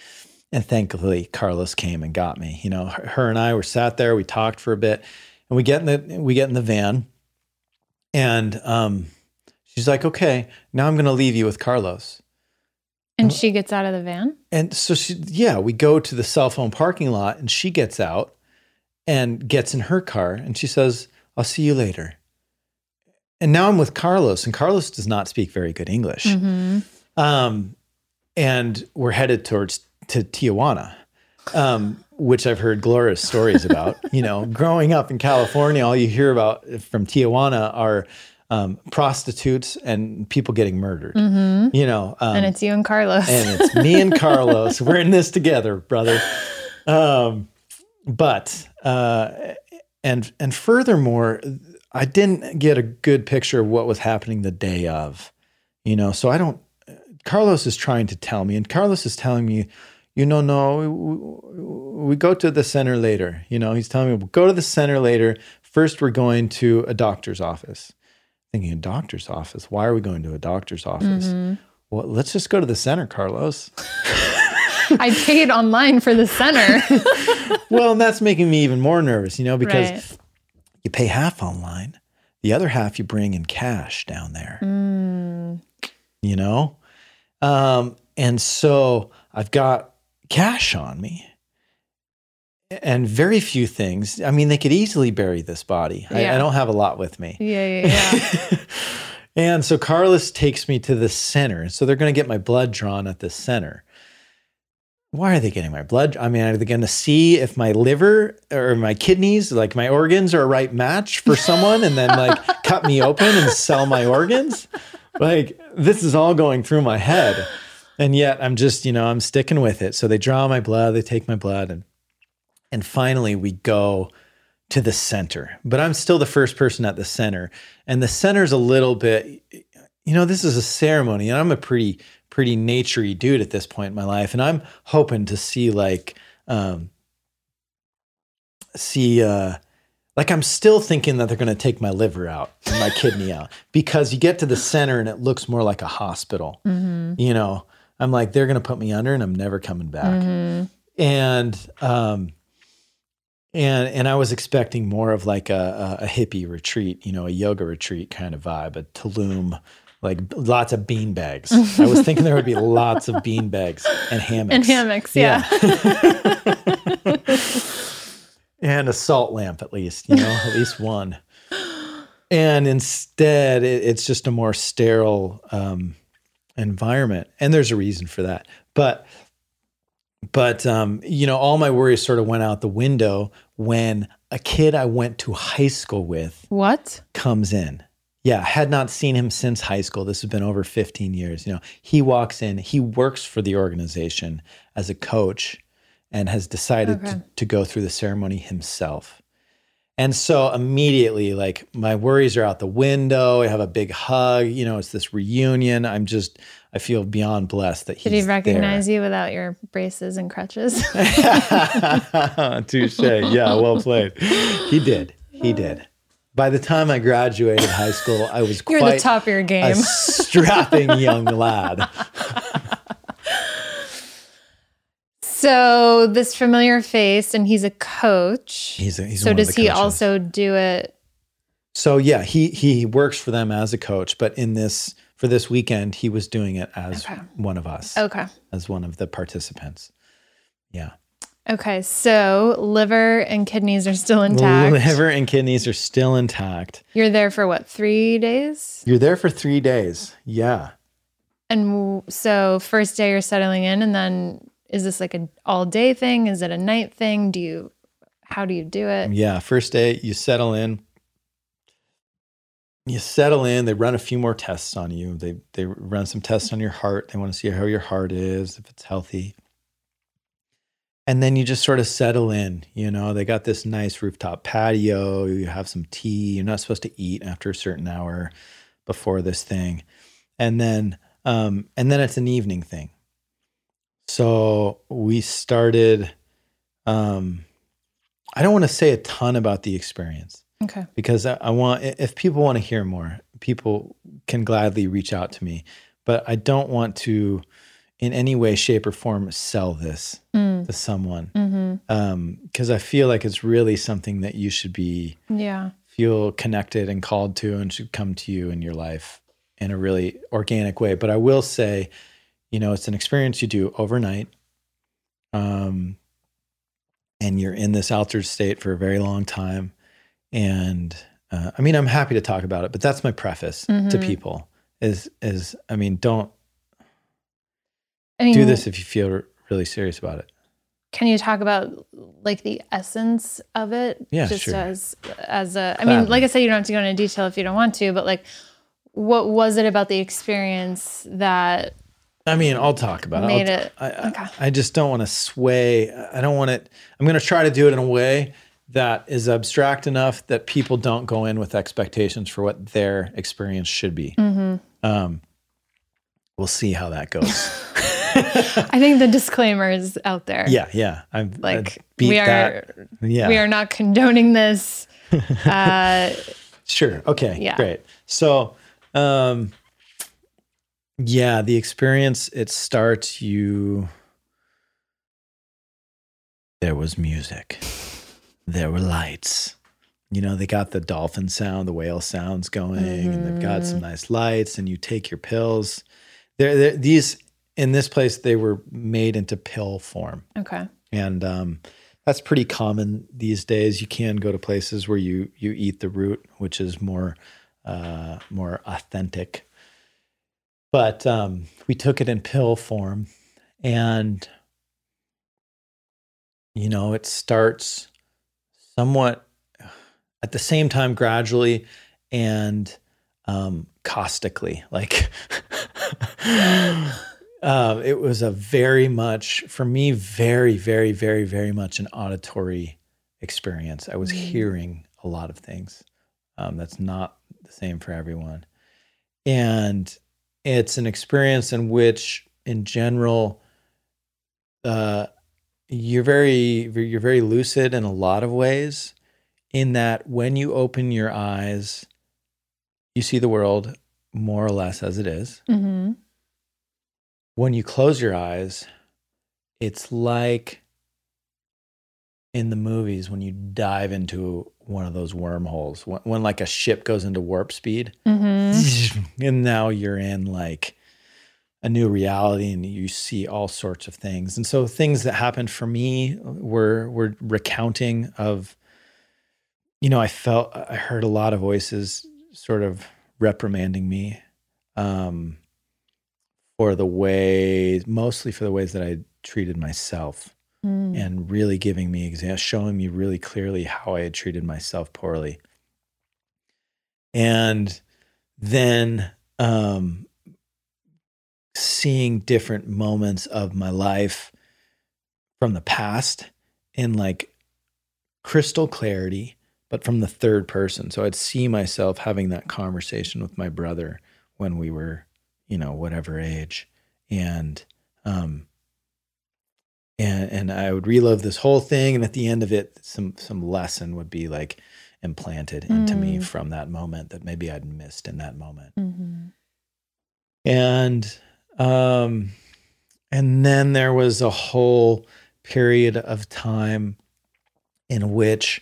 and thankfully Carlos came and got me. You know, her, her and I were sat there, we talked for a bit, and we get in the we get in the van, and um, she's like, okay, now I'm going to leave you with Carlos. And she gets out of the van. And so she, yeah, we go to the cell phone parking lot and she gets out and gets in her car and she says, I'll see you later. And now I'm with Carlos and Carlos does not speak very good English. Mm-hmm. Um, and we're headed towards to Tijuana, um, which I've heard glorious stories about. you know, growing up in California, all you hear about from Tijuana are um, prostitutes and people getting murdered. You know, um, And it's you and Carlos. and it's me and Carlos. We're in this together, brother. Um, but uh, and and furthermore, I didn't get a good picture of what was happening the day of. You know, so I don't. Carlos is trying to tell me, and Carlos is telling me, you know, no, we, we go to the center later. You know, he's telling me we'll go to the center later. First, we're going to a doctor's office. Thinking a doctor's office. Why are we going to a doctor's office? Mm-hmm. Well, let's just go to the center, Carlos. I paid online for the center. well, and that's making me even more nervous, you know, because Right. You pay half online, the other half you bring in cash down there, Mm. you know? Um, and so I've got cash on me and very few things. I mean, they could easily bury this body. I, I don't have a lot with me. Yeah, yeah, yeah. and so Carlos takes me to the center. So they're going to get my blood drawn at the center. Why are they getting my blood? I mean, are they going to see if my liver or my kidneys, like my organs, are a right match for someone and then like cut me open and sell my organs? Like, this is all going through my head. And yet I'm just, you know, I'm sticking with it. So they draw my blood, they take my blood, and and finally we go to the center. But I'm still the first person at the center. And the center's a little bit, you know, this is a ceremony, and I'm a pretty, pretty naturey dude at this point in my life. And I'm hoping to see like um see uh like I'm still thinking that they're gonna take my liver out and my kidney out because you get to the center and it looks more like a hospital. Mm-hmm. You know, I'm like, they're gonna put me under and I'm never coming back Mhm. and um and and I was expecting more of like a, a, a hippie retreat, you know, a yoga retreat kind of vibe, a Tulum, like lots of bean bags. I was thinking there would be lots of bean bags and hammocks. And hammocks, yeah. and a salt lamp at least, you know, at least one. And instead, it, it's just a more sterile um, environment, and there's a reason for that. But, but um, you know, all my worries sort of went out the window when a kid I went to high school with What? comes in. Yeah, had not seen him since high school. This has been over 15 years. You know, he walks in, he works for the organization as a coach and has decided Okay. to, to go through the ceremony himself. And so immediately, like my worries are out the window. I have a big hug. You know, it's this reunion. I'm just, I feel beyond blessed that he Did he recognize you without your braces and crutches? there. Touche. Yeah, well played. He did. He did. By the time I graduated high school, I was You're quite the top of your a game. strapping young lad. So this familiar face, and he's a coach. He's a, he's so one of does he coaches. also do it? So yeah, he he works for them as a coach, but in this for this weekend, he was doing it as Okay. one of us, Okay. as one of the participants. Yeah, Okay. So liver and kidneys are still intact. liver and kidneys are still intact. You're there for what? Three days? You're there for three days. Yeah, And w- so first day you're settling in and then is this like an all day thing? Is it a night thing? Do you how do you do it? Yeah, first day you settle in. You settle in, they run a few more tests on you. They they run some tests on your heart. They want to see how your heart is, if it's healthy. And then you just sort of settle in, you know, they got this nice rooftop patio, you have some tea, you're not supposed to eat after a certain hour before this thing. And then um and then it's an evening thing. So we started um I don't want to say a ton about the experience Okay. because I, I want if people want to hear more, people can gladly reach out to me. But I don't want to, in any way, shape, or form, sell this Mm. to someone Mm-hmm. because I feel like it's really something that you should be Yeah. feel connected and called to, and should come to you in your life in a really organic way. But I will say, you know, it's an experience you do overnight. Um, and you're in this altered state for a very long time. And uh, I mean, I'm happy to talk about it, but that's my preface to Mhm. people is, is, I mean, don't I mean, do this if you feel really serious about it. Can you talk about like the essence of it? Yeah, just sure. as as a I mean, like I said, you don't have to go into detail if you don't want to, but like what was it about the experience that I mean, I'll talk about Made it. it- I, I, okay. I just don't want to sway. I don't want it. I'm going to try to do it in a way that is abstract enough that people don't go in with expectations for what their experience should be. Mm-hmm. Um, we'll see how that goes. I think the disclaimer is out there. yeah, yeah. I'm Like beat we are that. Yeah, we are not condoning this. Uh Sure. Okay. Yeah. Great. So, um, yeah, the experience it starts you. There was music. There were lights. You know, they got the dolphin sound, the whale sounds going, and they've got some nice lights. And you take your pills. There, there- these in this place they were made into pill form okay. and um, that's pretty common these days. You can go to places where you you eat the root, which is more uh, more authentic. But um, we took it in pill form, and you know it starts somewhat at the same time gradually and um, caustically, like. Um, it was a very much for me very very very very much an auditory experience i was Mm. hearing a lot of things um, that's not the same for everyone and it's an experience in which in general uh, you're very you're very lucid in a lot of ways in that when you open your eyes you see the world more or less as it is Mm-hmm. When you close your eyes, it's like in the movies when you dive into one of those wormholes, when, when like a ship goes into warp speed, Mm-hmm. and now you're in like a new reality and you see all sorts of things. And so things that happened for me were were recounting of you know, I felt I heard a lot of voices sort of reprimanding me um for the way mostly for the ways that I treated myself Mm. and really giving me exam showing me really clearly how I had treated myself poorly. And then um seeing different moments of my life from the past in like crystal clarity, but from the third person. So I'd see myself having that conversation with my brother when we were, you know, whatever age. And um and and I would relive this whole thing, and at the end of it, some some lesson would be like implanted into me Mm. from that moment that maybe I'd missed in that moment. Mm-hmm. And um and then there was a whole period of time in which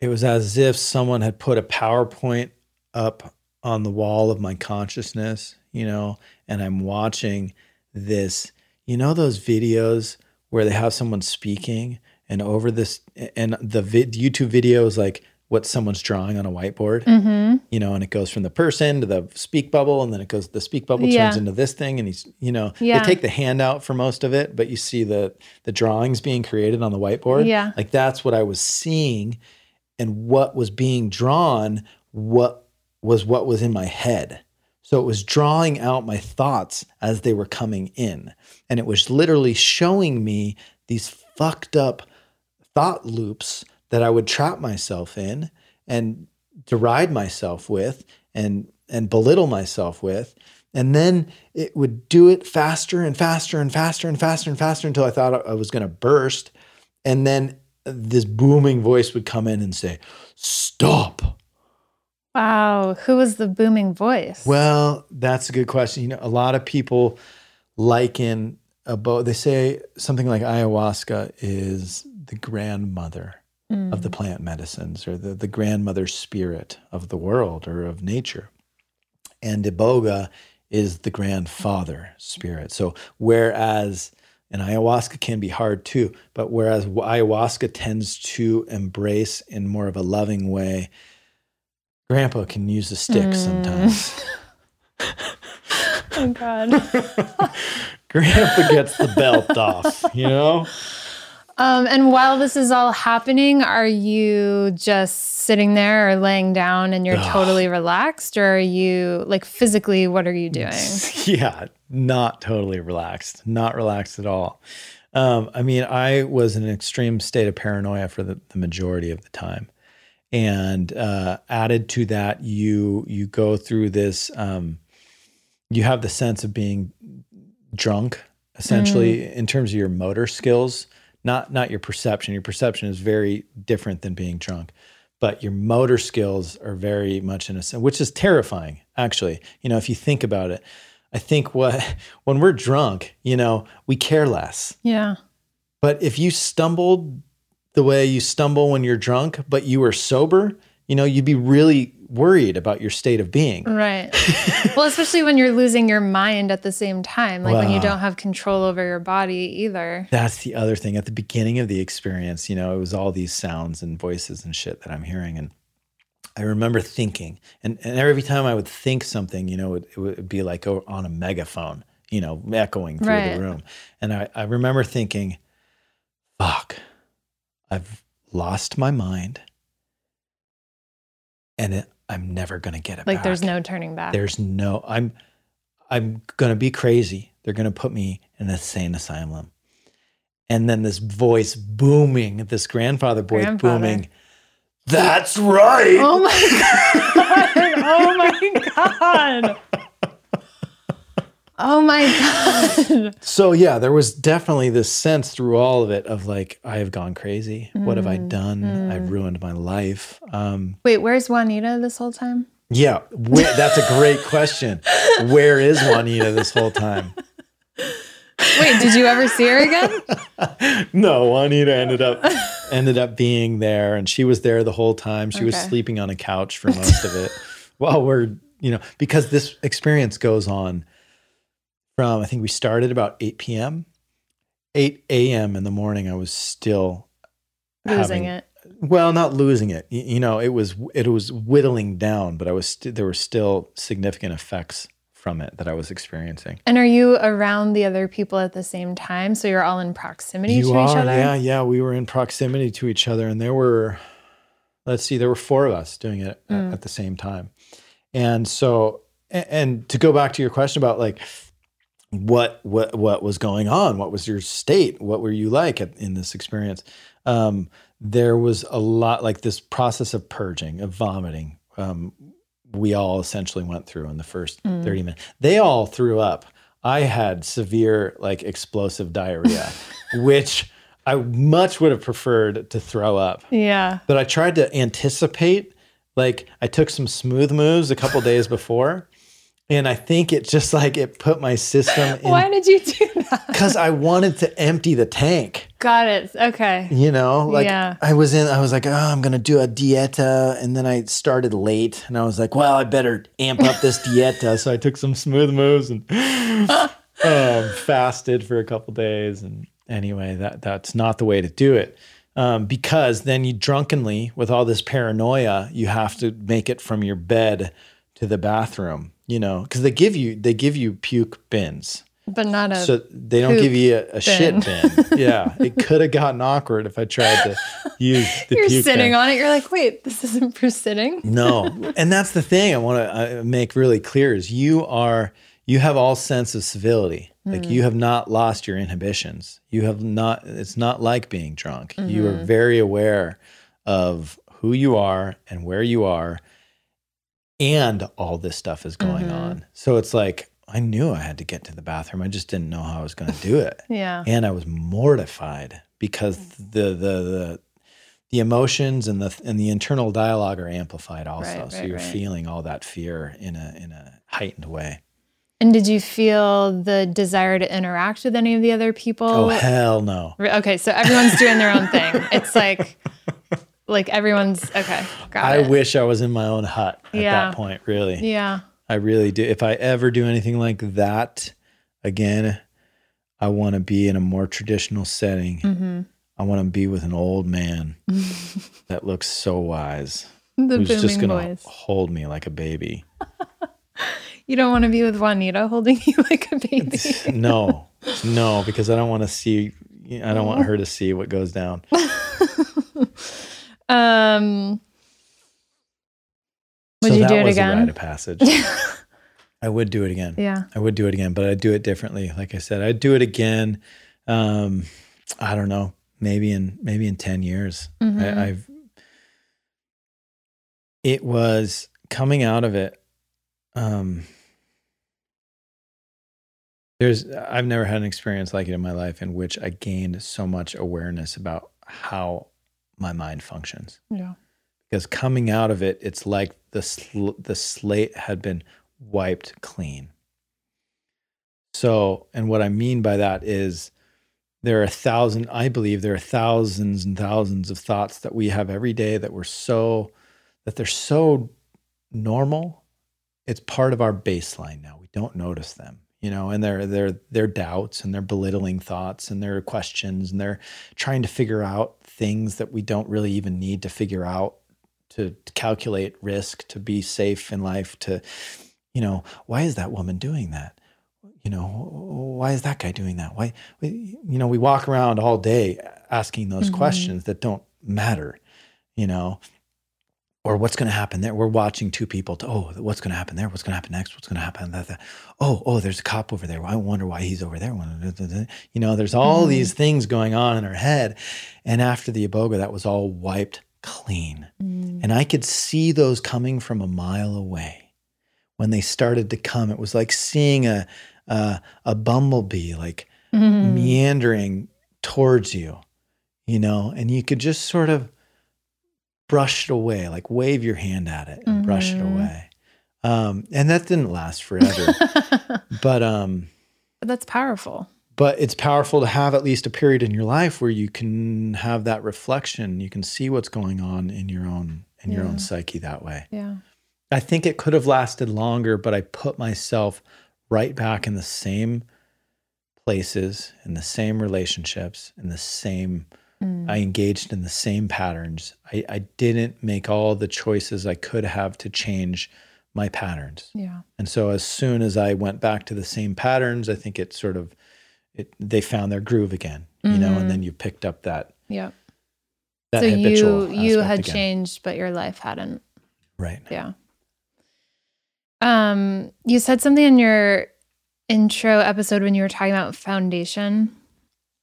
it was as if someone had put a PowerPoint up on the wall of my consciousness, you know, and I'm watching this, you know, those videos where they have someone speaking and over this, and the vid, YouTube video is like what someone's drawing on a whiteboard, Mm-hmm. you know, and it goes from the person to the speak bubble, and then it goes, the speak bubble Yeah. turns into this thing, and he's, you know, Yeah. they take the handout for most of it, but you see the the drawings being created on the whiteboard. Yeah. Like that's what I was seeing, and what was being drawn, what was what was in my head. So it was drawing out my thoughts as they were coming in. And it was literally showing me these fucked up thought loops that I would trap myself in and deride myself with and and belittle myself with. And then it would do it faster and faster and faster and faster and faster until I thought I was going to burst. And then this booming voice would come in and say, "Stop." Wow. Who was the booming voice? Well, that's a good question. You know, a lot of people liken about they say something like ayahuasca is the grandmother Mm. of the plant medicines or the, the grandmother spirit of the world or of nature. And iboga is the grandfather spirit. So whereas and ayahuasca can be hard too, but whereas ayahuasca tends to embrace in more of a loving way, grandpa can use a stick Mm. sometimes. oh God. grandpa gets the belt off, you know? Um, and while this is all happening, are you just sitting there or laying down and you're Ugh. totally relaxed? Or are you like physically, what are you doing? yeah, not totally relaxed, not relaxed at all. Um, I mean, I was in an extreme state of paranoia for the, the majority of the time, and uh, added to that, you you go through this. Um, you have the sense of being drunk, essentially, in terms of your motor skills, not not your perception. Your perception is very different than being drunk but your motor skills are very much in a sense, which is terrifying, actually. You know, if you think about it, I think what when we're drunk, you know, we care less. Yeah. But if you stumbled the way you stumble when you're drunk, but you were sober, you know, you'd be really worried about your state of being. Right. well, especially when you're losing your mind at the same time, like when you don't have control over your body either. That's the other thing. At the beginning of the experience, you know, it was all these sounds and voices and shit that I'm hearing. And I remember thinking, and, and every time I would think something, you know, it, it would be like oh, on a megaphone, you know, echoing through Right. the room. And I, I remember thinking, fuck, I've lost my mind. And it, I'm never going to get it Like back. there's no turning back. There's no I'm I'm gonna be crazy. They're gonna put me in an insane asylum. And then this voice booming, this grandfather voice Grandfather. booming. That's right. oh my God. Oh my God. Oh my God. So yeah, there was definitely this sense through all of it of like, I have gone crazy. What have I Mm, done? I've mm. ruined my life. Um, Wait, where's Juanita this whole time? yeah, that's a great question. Where is Juanita this whole time? Wait, did you ever see her again? no, Juanita ended up ended up being there, and she was there the whole time. She was sleeping on a couch for most of it. While we're, you know, because this experience goes on from I think we started about eight p.m. eight a.m. in the morning. I was still Losing having- it. Well, not losing it. Y- You know, it was it was whittling down, but I was st- there were still significant effects from it that I was experiencing. And are you around the other people at the same time? So you're all in proximity You to are, each other? yeah, yeah. We were in proximity to each other, and there were, let's see, there were four of us doing it at, Mm. at the same time. And so, a- and to go back to your question about like what what what was going on, what was your state, what were you like at, in this experience? Um, there was a lot like this process of purging, of vomiting. Um, we all essentially went through in the first Mm. 30 minutes. They all threw up. I had severe, like explosive diarrhea, which I much would have preferred to throw up. Yeah. But I tried to anticipate. Like I took some smooth moves a couple days before, and I think it just like it put my system in. Why did you do that? because I wanted to empty the tank. Got it. Okay. You know, like Yeah. I was in, I was like, oh, I'm gonna do a dieta, and then I started late, and I was like, well, I better amp up this dieta. So I took some smooth moves and um, fasted for a couple days, and anyway, that that's not the way to do it. um, because then you drunkenly, with all this paranoia, you have to make it from your bed to the bathroom. You know, because they give you they give you puke bins. But not a So they don't give you a, a shit bin. Yeah, it could have gotten awkward if I tried to use the you're sitting bin. on it. You're like, wait, this isn't for sitting. No, and that's the thing I want to make really clear is you are you have all sense of civility. Like you hmm. have not lost your inhibitions. You have not. It's not like being drunk. You are mm-hmm. very aware of who you are and where you are, and all this stuff is going mm-hmm. on. So it's like I knew I had to get to the bathroom. I just didn't know how I was going to do it Yeah. and I was mortified because mm. the the the the emotions and the and the internal dialogue are amplified also. Right, so right, you're right. feeling all that fear in a in a heightened way. And did you feel the desire to interact with any of the other people? Oh hell no. Okay, so everyone's doing their own thing. It's like, like everyone's okay. I it. wish I was in my own hut at Yeah. that point, really. Yeah. I really do. If I ever do anything like that again, I want to be in a more traditional setting. hmm I want to be with an old man that looks so wise. The who's just going to voice. hold me like a baby. You don't want to be with Juanita holding you like a baby. no, no, because I don't want to see. I don't want her to see what goes down. Um, would So you that do it was a again? rite of passage. I would do it again. Yeah. I would do it again, but I'd do it differently. Like I said, I'd do it again. Um, I don't know, maybe in maybe in ten years. Mhm. I, I've. It was coming out of it. Um, there's I've never had an experience like it in my life in which I gained so much awareness about how my mind functions Yeah. because coming out of it, it's like the sl- the slate had been wiped clean. So, and what I mean by that is there are a thousand, I believe there are thousands and thousands of thoughts that we have every day that we're so, that they're so normal. It's part of our baseline now. We don't notice them, you know, and they're, they're, they're doubts and they're belittling thoughts and they're questions and they're trying to figure out things that we don't really even need to figure out to, to calculate risk, to be safe in life, to, you know, why is that woman doing that? You know, why is that guy doing that? Why, you know, we walk around all day asking those Mhm. questions that don't matter, you know, or what's going to happen there. We're watching two people to, oh, what's going to happen there? What's going to happen next? What's going to happen? That, that. Oh, oh, there's a cop over there. I wonder why he's over there. You know, there's all Mhm. these things going on in our head. And after the Iboga, that was all wiped clean. Mm. And I could see those coming from a mile away. When they started to come, it was like seeing a a, a bumblebee like Mhm. meandering towards you, you know, and you could just sort of brush it away, like wave your hand at it and brush it Mhm. away. Um, and that didn't last forever, but um, but that's powerful. but it's powerful to have at least a period in your life where you can have that reflection. You can see what's going on in your own in your own psyche that way. Yeah. I think it could have lasted longer, but I put myself right back in the same places, in the same relationships, in the same, Mm. I engaged in the same patterns. I, I didn't make all the choices I could have to change my patterns. yeah. And so as soon as I went back to the same patterns, I think it sort of, it, they found their groove again, you know, and then you picked up that, Yeah. that so habitual you you had again. changed, but your life hadn't. Right. Yeah. Um, you said something in your intro episode when you were talking about foundation.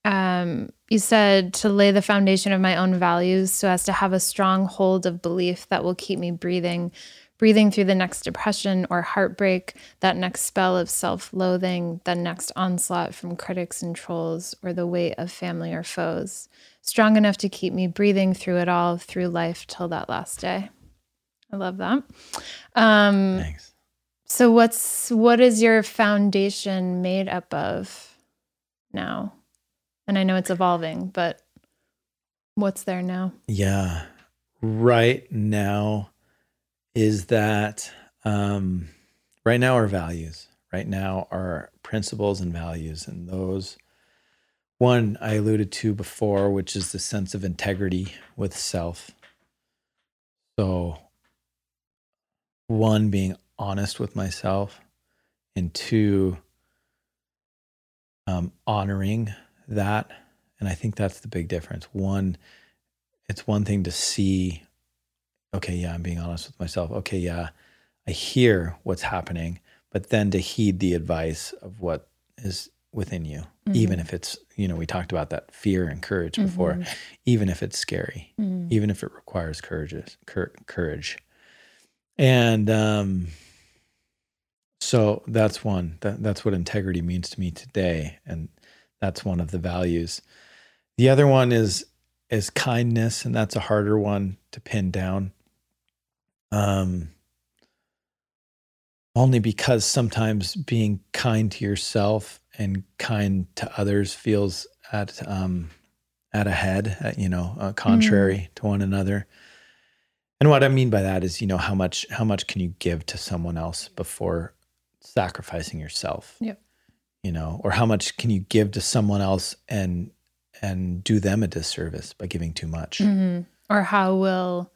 Um, you said to lay the foundation of my own values so as to have a strong hold of belief that will keep me breathing, breathing through the next depression or heartbreak, that next spell of self loathing, the next onslaught from critics and trolls, or the weight of family or foes. Strong enough to keep me breathing through it all, through life till that last day. I love that. Um, Thanks. so what's what is your foundation made up of now? And I know it's evolving, but what's there now? Yeah. Right now is that um, right now our values, right now our principles and values, and those one I alluded to before, which is the sense of integrity with self. So, one, being honest with myself, and two, um, honoring that. And I think that's the big difference. One, it's one thing to see, okay, yeah, I'm being honest with myself. Okay, yeah, I hear what's happening, but then to heed the advice of what is within you, mm-hmm. even if it's, you know, we talked about that fear and courage before, mm-hmm. even if it's scary, mm-hmm. even if it requires courage, courage. And um, so that's one. That, that's what integrity means to me today, and that's one of the values. The other one is is kindness, and that's a harder one to pin down. Um, only because sometimes being kind to yourself and kind to others feels at um, at a head, at, you know, uh, contrary mm-hmm. to one another. And what I mean by that is, you know, how much how much can you give to someone else before sacrificing yourself? Yep. You know, or how much can you give to someone else and and do them a disservice by giving too much? Mm-hmm. Or how will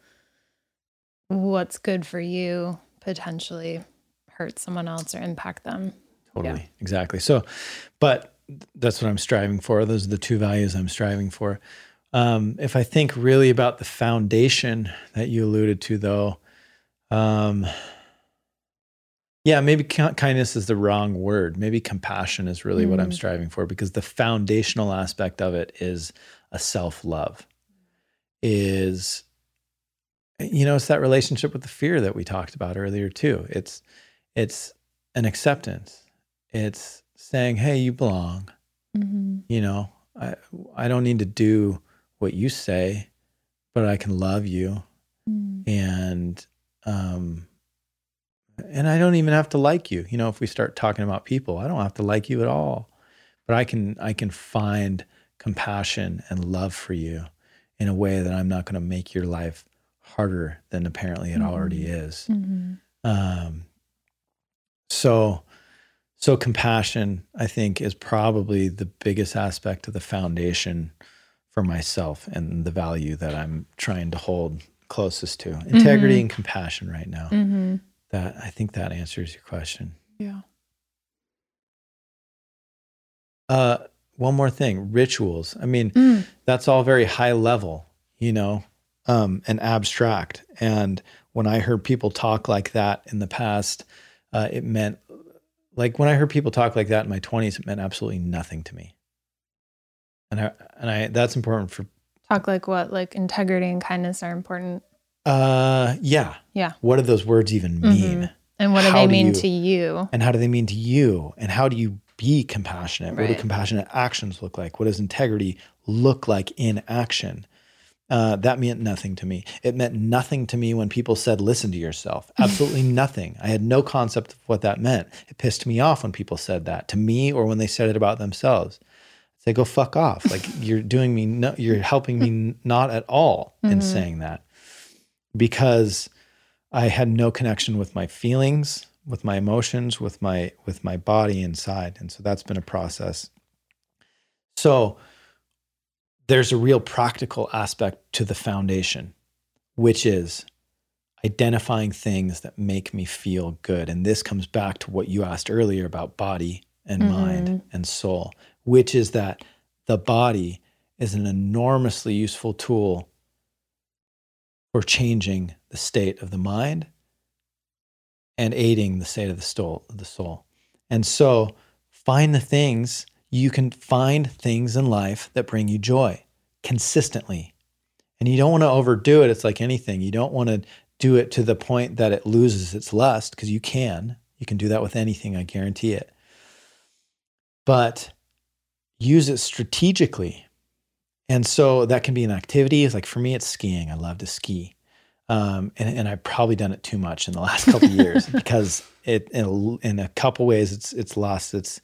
what's good for you potentially hurt someone else or impact them? Totally. Yeah. Exactly. So, but that's what I'm striving for. Those are the two values I'm striving for. Um, if I think really about the foundation that you alluded to, though, um, yeah, maybe kindness is the wrong word. Maybe compassion is really mm. what I'm mm. striving for because the foundational aspect of it is a self love, is, you know, it's that relationship with the fear that we talked about earlier, too. It's, it's an acceptance. It's saying, hey, you belong. Mm-hmm. You know, I, I don't need to do what you say, but I can love you. Mm. And, um, and I don't even have to like you. You know, if we start talking about people, I don't have to like you at all. But I can I can find compassion and love for you in a way that I'm not going to make your life harder than apparently it mm-hmm. already is. Mm-hmm. Um, so so compassion, I think, is probably the biggest aspect of the foundation for myself and the value that I'm trying to hold closest to. Integrity mm-hmm. and compassion right now. That I think that answers your question. Yeah. Uh, one more thing, rituals. I mean, mm. that's all very high level, you know, um, and abstract. And when I heard people talk like that in the past, uh, it meant like when I heard people talk like that in my twenties, it meant absolutely nothing to me. And I, and I, that's important for talk like what, like integrity and kindness are important. Uh, yeah. Yeah. What do those words even mm-hmm. mean? Mm-hmm. And what do how they mean do you, to you? And how do they mean to you? And how do you be compassionate? Right. What do compassionate actions look like? What does integrity look like in action? Uh, that meant nothing to me. It meant nothing to me when people said, listen to yourself. Absolutely nothing. I had no concept of what that meant. It pissed me off when people said that to me or when they said it about themselves. I'd say, go fuck off. Like you're doing me, no, you're helping me not at all in mm-hmm. saying that because I had no connection with my feelings, with my emotions, with my with my body inside. And so that's been a process. So there's a real practical aspect to the foundation, which is identifying things that make me feel good. And this comes back to what you asked earlier about body and mm-hmm. mind and soul, which is that the body is an enormously useful tool for changing the state of the mind and aiding the state of the soul, the soul. And so find the things you can find things in life that bring you joy consistently. And you don't want to overdo it. It's like anything. You don't want to do it to the point that it loses its lust because you can. You can do that with anything, I guarantee it. But use it strategically and so that can be an activity. It's like for me, it's skiing. I love to ski. Um, and, and, I've probably done it too much in the last couple years because it in a, in a, couple ways it's it's lost its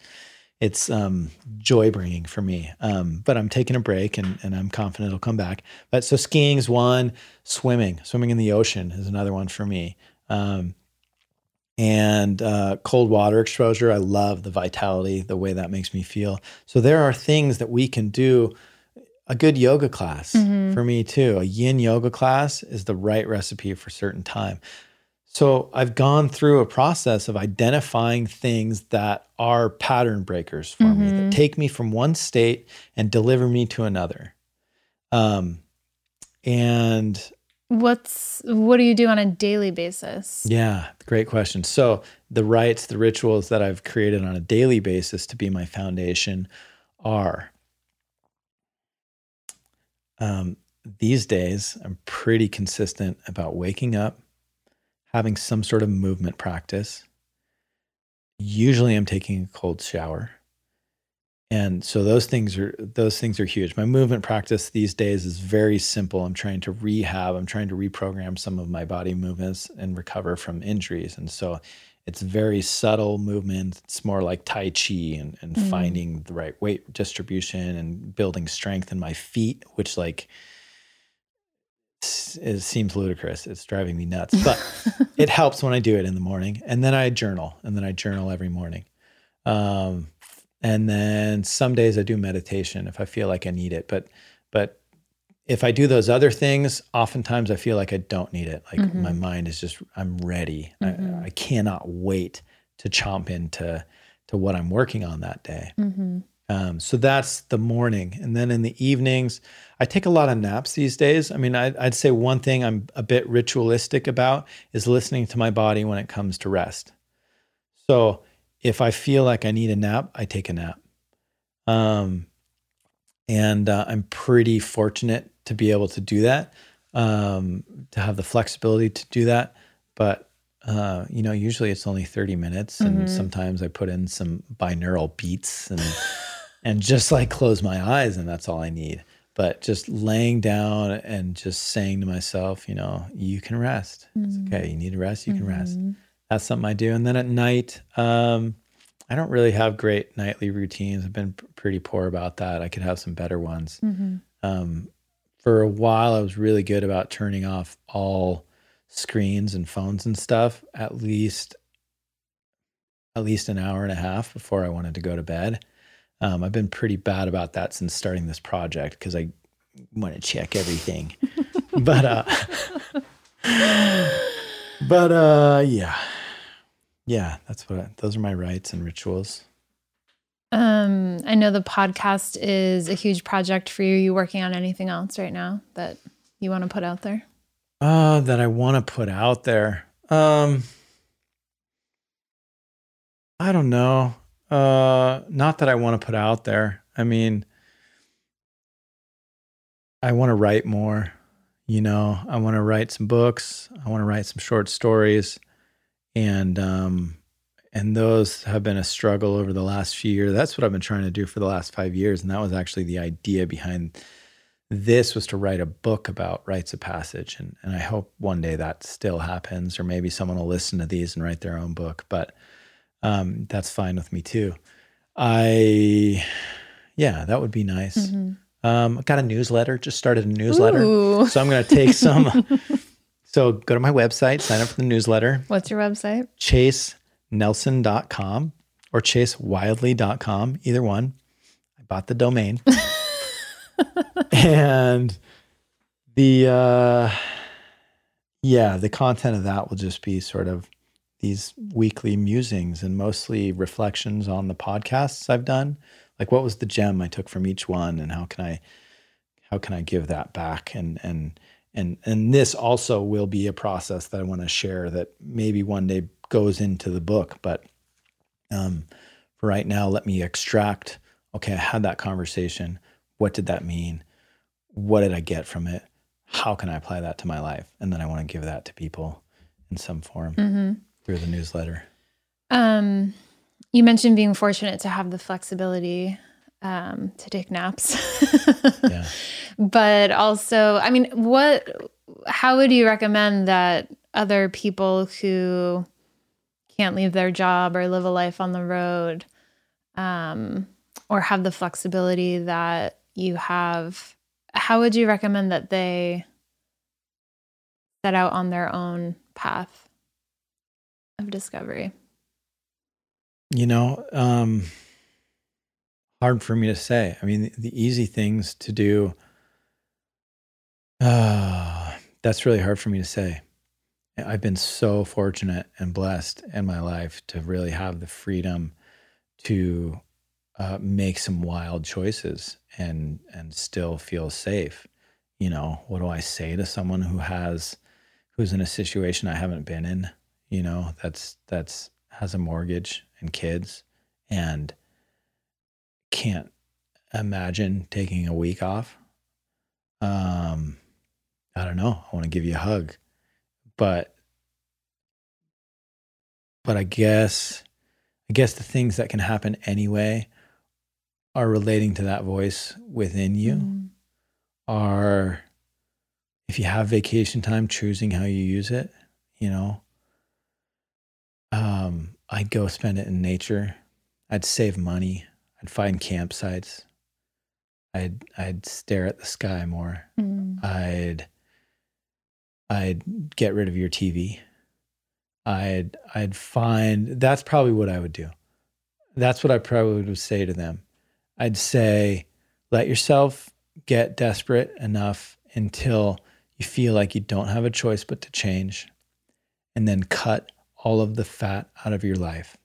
it's um, joy bringing for me. Um, but I'm taking a break and, and I'm confident it'll come back. But so skiing is one, swimming, swimming in the ocean is another one for me. Um, and uh, cold water exposure. I love the vitality, the way that makes me feel. So there are things that we can do. A good yoga class Mhm. for me too. A yin yoga class is the right recipe for certain time. So I've gone through a process of identifying things that are pattern breakers for me that Mhm. take me from one state and deliver me to another. Um, and What's what do you do on a daily basis? yeah, great question. So the rites, the rituals that I've created on a daily basis to be my foundation are um, these days, I'm pretty consistent about waking up, having some sort of movement practice. Usually I'm taking a cold shower. And so those things are those things are huge. My movement practice these days is very simple. I'm trying to rehab, I'm trying to reprogram some of my body movements and recover from injuries. And so it's very subtle movement. It's more like Tai Chi and, and Mm. finding the right weight distribution and building strength in my feet, which like it seems ludicrous. It's driving me nuts. But it helps when I do it in the morning. And then I journal, and then I journal every morning. Um, and then some days I do meditation if I feel like I need it. But but if I do those other things, oftentimes I feel like I don't need it. Like my Mhm. mind is just I'm ready. Mhm. I, I cannot wait to chomp into to what I'm working on that day. hmm Um, so that's the morning. And then in the evenings, I take a lot of naps these days. I mean, I, I'd say one thing I'm a bit ritualistic about is listening to my body when it comes to rest. So if I feel like I need a nap, I take a nap. Um, and uh, I'm pretty fortunate to be able to do that, um, to have the flexibility to do that. But uh, you know, usually it's only 30 minutes, and Mhm. sometimes I put in some binaural beats and and just like close my eyes, and that's all I need. But just laying down and just saying to myself, you know, you can rest. It's Mm-hmm. okay. You need to rest. You can rest. That's something I do. And then at night, um, I don't really have great nightly routines. I've been p- pretty poor about that. I could have some better ones. hmm Um, for a while, I was really good about turning off all screens and phones and stuff at least at least an hour and a half before I wanted to go to bed. Um, I've been pretty bad about that since starting this project because I want to check everything. but uh, but uh, yeah, yeah, that's what I, those are my rites and rituals. Um, I know the podcast is a huge project for you. Are you working on anything else right now that you want to put out there? Uh, that I want to put out there. Um, I don't know. Uh, not that I want to put out there. I mean, I want to write more. You know, I want to write some books. I want to write some short stories, and um, and those have been a struggle over the last few years. That's what I've been trying to do for the last five years, and that was actually the idea behind this was to write a book about rites of passage and, and i hope one day that still happens or maybe someone will listen to these and write their own book but um, that's fine with me too i yeah that would be nice Mhm. um, i got a newsletter just started a newsletter Ooh. so i'm going to take some so go to my website sign up for the newsletter What's your website? chasenelson.com or chasewildly.com either one. I bought the domain. And the uh yeah the content of that will just be sort of these weekly musings and mostly reflections on the podcasts i've done. Like what was the gem i took from each one and how can i how can i give that back? And and and and this also will be a process that i want to share that maybe one day goes into the book but um for right now let me extract okay i had that conversation. What did that mean? What did i get from it? How can i apply that to my life? And then i want to give that to people in some form hmm through the newsletter. Um, you mentioned being fortunate to have the flexibility um, to take naps. yeah. But also, I mean, what, how would you recommend that other people who can't leave their job or live a life on the road um, or have the flexibility that you have, how would you recommend that they set out on their own path of discovery? You know, um, hard for me to say. I mean, the, the easy things to do, uh, that's really hard for me to say. I've been so fortunate and blessed in my life to really have the freedom to uh, make some wild choices and and still feel safe. You know, what do I say to someone who has who's in a situation I haven't been in? You know, that's that's has a mortgage and kids and can't imagine taking a week off. Um, I don't know. I want to give you a hug, but but I guess I guess the things that can happen anyway are relating to that voice within you. Mm. Are if you have vacation time, choosing how you use it. You know, um, I'd go spend it in nature. I'd save money. I'd find campsites. I'd I'd stare at the sky more. Mm. I'd I'd get rid of your TV. I'd I'd find that's probably what I would do. That's what I probably would say to them. I'd say, let yourself get desperate enough until you feel like you don't have a choice but to change, and then cut all of the fat out of your life.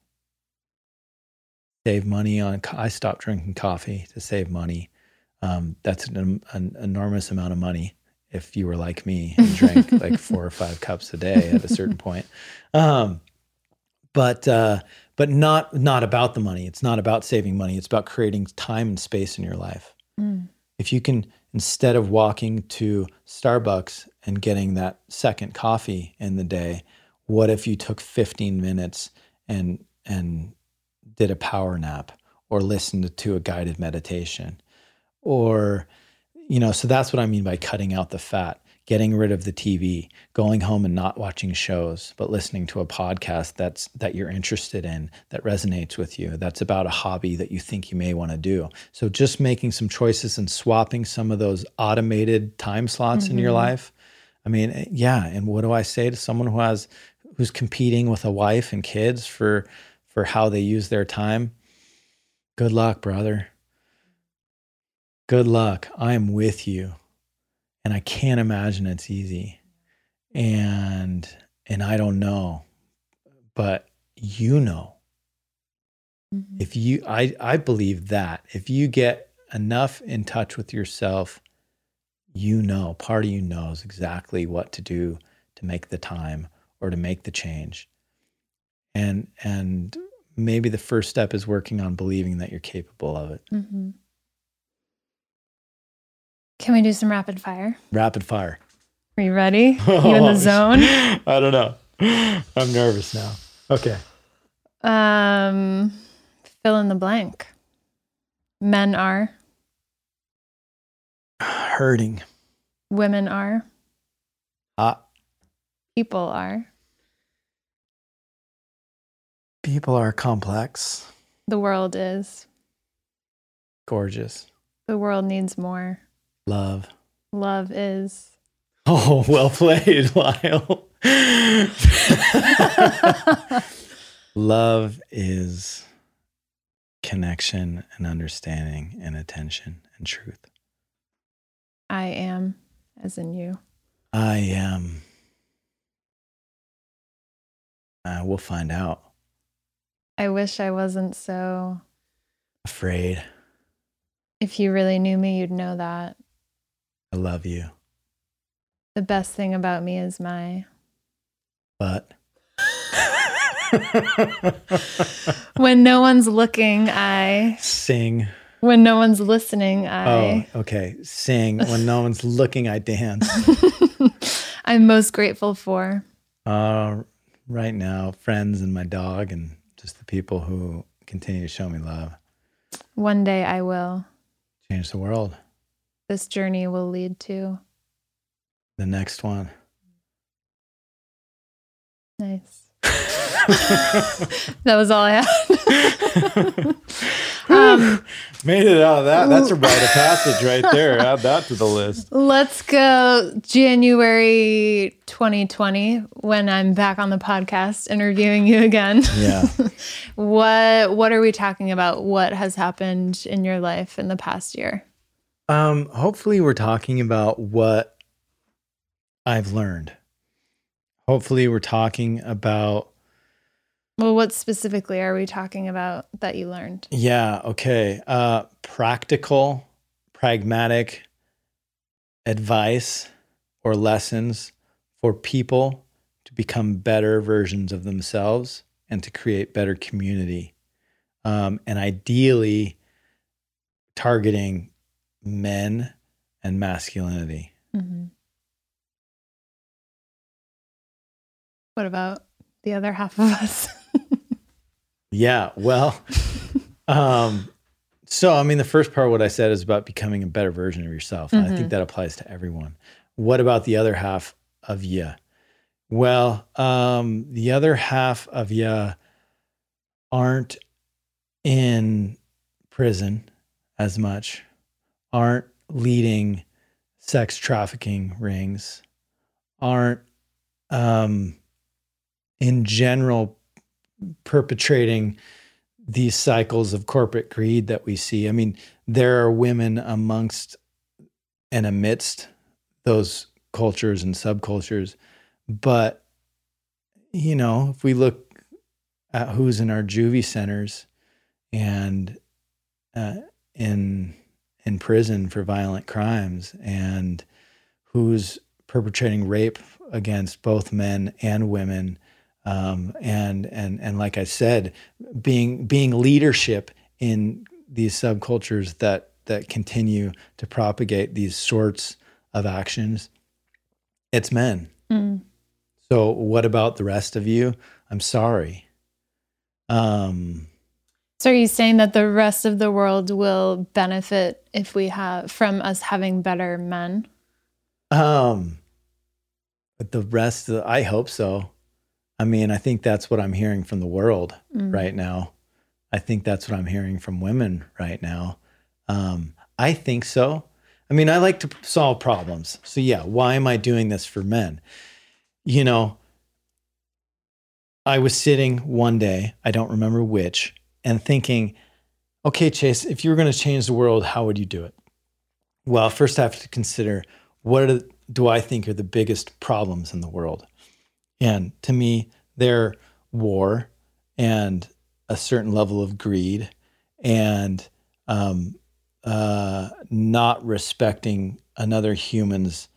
Save money on. I stopped drinking coffee to save money. Um, that's an, an enormous amount of money if you were like me and drank like four or five cups a day at a certain point. Um, but uh, but not not about the money. It's not about saving money. It's about creating time and space in your life. Mm. If you can, instead of walking to Starbucks and getting that second coffee in the day, what if you took 15 minutes and and did a power nap or listened to a guided meditation or you know, so that's what I mean by cutting out the fat, getting rid of the TV, going home and not watching shows, but listening to a podcast that's that you're interested in, that resonates with you, that's about a hobby that you think you may want to do. So just making some choices and swapping some of those automated time slots mm-hmm. in your mm-hmm. life. I mean, eh, yeah, and what do I say to someone who has who's competing with a wife and kids for for how they use their time? Good luck, brother good luck. I am with you. And I can't imagine it's easy. And and I don't know. But you know. Mm-hmm. If you I I believe that if you get enough in touch with yourself, you know, part of you knows exactly what to do to make the time or to make the change. And and maybe the first step is working on believing that you're capable of it. Mm-hmm. Can we do some rapid fire? Rapid fire. Are you ready? Oh, you in the zone? I don't know. I'm nervous now. Okay. Um, fill in the blank. Men are hurting. Women are hot. People are. People are complex. The world is gorgeous. The world needs more. Love. Love is. Oh, well played, Lyle. Love is connection and understanding and attention and truth. I am, as in you. I am. Uh, we'll find out. I wish I wasn't so afraid. If you really knew me, you'd know that. I love you. The best thing about me is my butt. when no one's looking, I sing. When no one's listening, I. Oh, okay. Sing. When no one's looking, I dance. I'm most grateful for. Uh, right now, friends and my dog, and just the people who continue to show me love. One day I will change the world this journey will lead to? The next one. Nice. that was all I had. um, Made it out of that. That's a rite of passage right there. Add that to the list. Let's go January 2020 when I'm back on the podcast interviewing you again. Yeah. what what are we talking about? What has happened in your life in the past year? Um, hopefully we're talking about what I've learned. Hopefully we're talking about well, what specifically are we talking about that you learned? Yeah, okay. Uh, practical, pragmatic advice or lessons for people to become better versions of themselves and to create better community. Um, and ideally, targeting men and masculinity. Mm-hmm. What about the other half of us? Yeah. Well, um, so I mean, the first part, of what I said is about becoming a better version of yourself. And mm-hmm. I think mm-hmm. that applies to everyone. What about the other half of you? Well, um, the other half of you aren't in prison as much, aren't leading sex trafficking rings, aren't um, in general perpetrating these cycles of corporate greed that we see. I mean, there are women amongst and amidst those cultures and subcultures, but you know, if we look at who's in our juvie centers and uh, in in prison for violent crimes and who's perpetrating rape against both men and women um, and and and like I said, being being leadership in these subcultures that that continue to propagate these sorts of actions, it's men. Mm. So what about the rest of you? I'm sorry. Um, so are you saying that the rest of the world will benefit if we have from us having better men? Um, but the rest, of, I hope so. I mean, I think that's what I'm hearing from the world mm. right now. I think that's what I'm hearing from women right now. Um, I think so. I mean, I like to solve problems. So, yeah, why am I doing this for men? You know, I was sitting one day, I don't remember which, and thinking, okay, Chase, if you were going to change the world, how would you do it? Well, first I have to consider what are, do I think are the biggest problems in the world? And to me, they're war and a certain level of greed and um, uh, not respecting another human's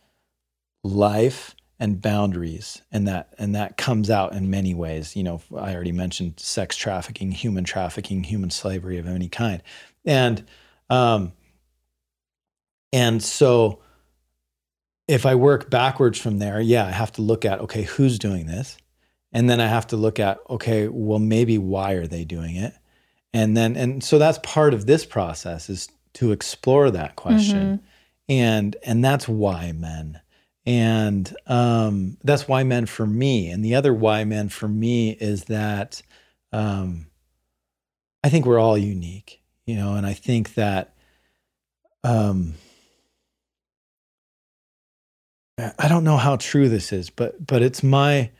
life and boundaries and that and that comes out in many ways you know i already mentioned sex trafficking human trafficking human slavery of any kind and um and so if I work backwards from there, yeah, I have to look at, okay, who's doing this? And then I have to look at, okay, well, maybe why are they doing it? And then, and so that's part of this process is to explore that question. Mm-hmm. And, and that's why men. And um, that's why men for me. And the other why men for me is that um, I think we're all unique, you know, and I think that um, I don't know how true this is, but but it's my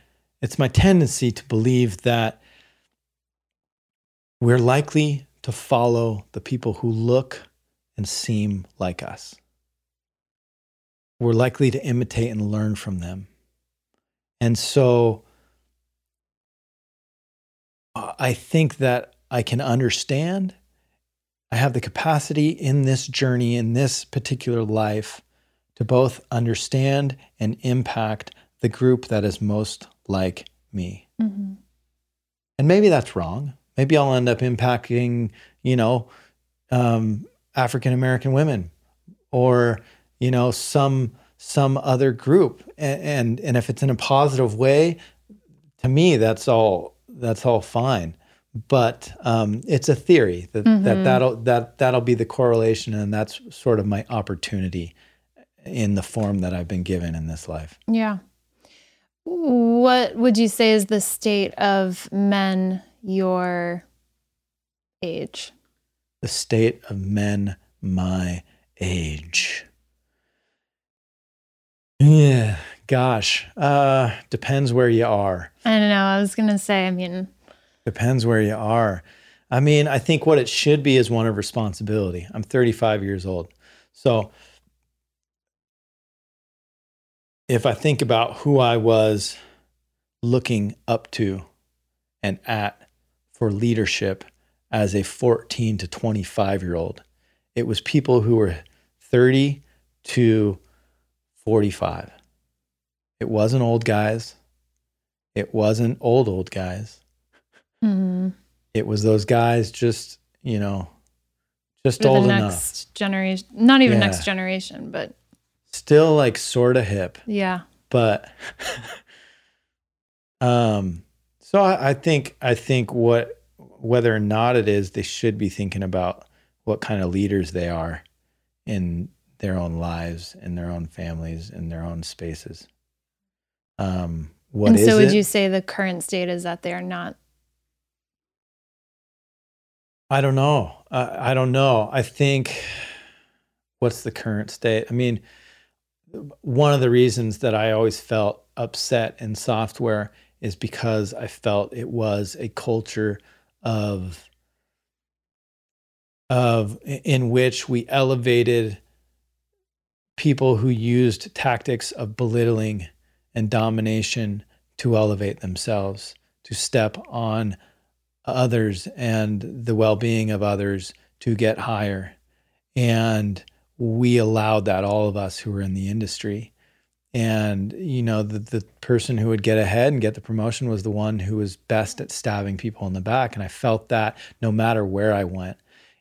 it's my tendency to believe that we're likely to follow the people who look and seem like us. We're likely to imitate and learn from them. And so I think that I can understand. I have the capacity in this journey, in this particular life, to both understand and impact the group that is most like me. Mm-hmm. And maybe that's wrong. Maybe I'll end up impacting, you know, um, African American women or, you know, some some other group. And, and and if it's in a positive way, to me, that's all that's all fine. But um, it's a theory that, mm-hmm. that that'll that that'll be the correlation, and that's sort of my opportunity in the form that I've been given in this life. Yeah. What would you say is the state of men your age? The state of men my age. Yeah, gosh. Uh depends where you are. I don't know. I was going to say, I mean, Depends where you are. I mean, I think what it should be is one of responsibility. I'm 35 years old. So if I think about who I was looking up to and at for leadership as a 14 to 25 year old, it was people who were 30 to 45. It wasn't old guys. It wasn't old, old guys. mhm. It was those guys just, you know, just old the enough. next generation, not even Yeah. next generation, but Still like sort of hip. yeah. but um so I, I think i think what whether or not it is they should be thinking about what kind of leaders they are in their own lives and their own families and their own spaces. Um what and so would it? you say the current state is that they're not i don't know. I, I don't know. I think what's the current state? I mean one of the reasons that I always felt upset in software is because I felt it was a culture of of in which we elevated people who used tactics of belittling and domination to elevate themselves, to step on others and the well-being of others to get higher. And we allowed that all of us who were in the industry. And you know the, the person who would get ahead and get the promotion was the one who was best at stabbing people in the back. And i felt that no matter where i went.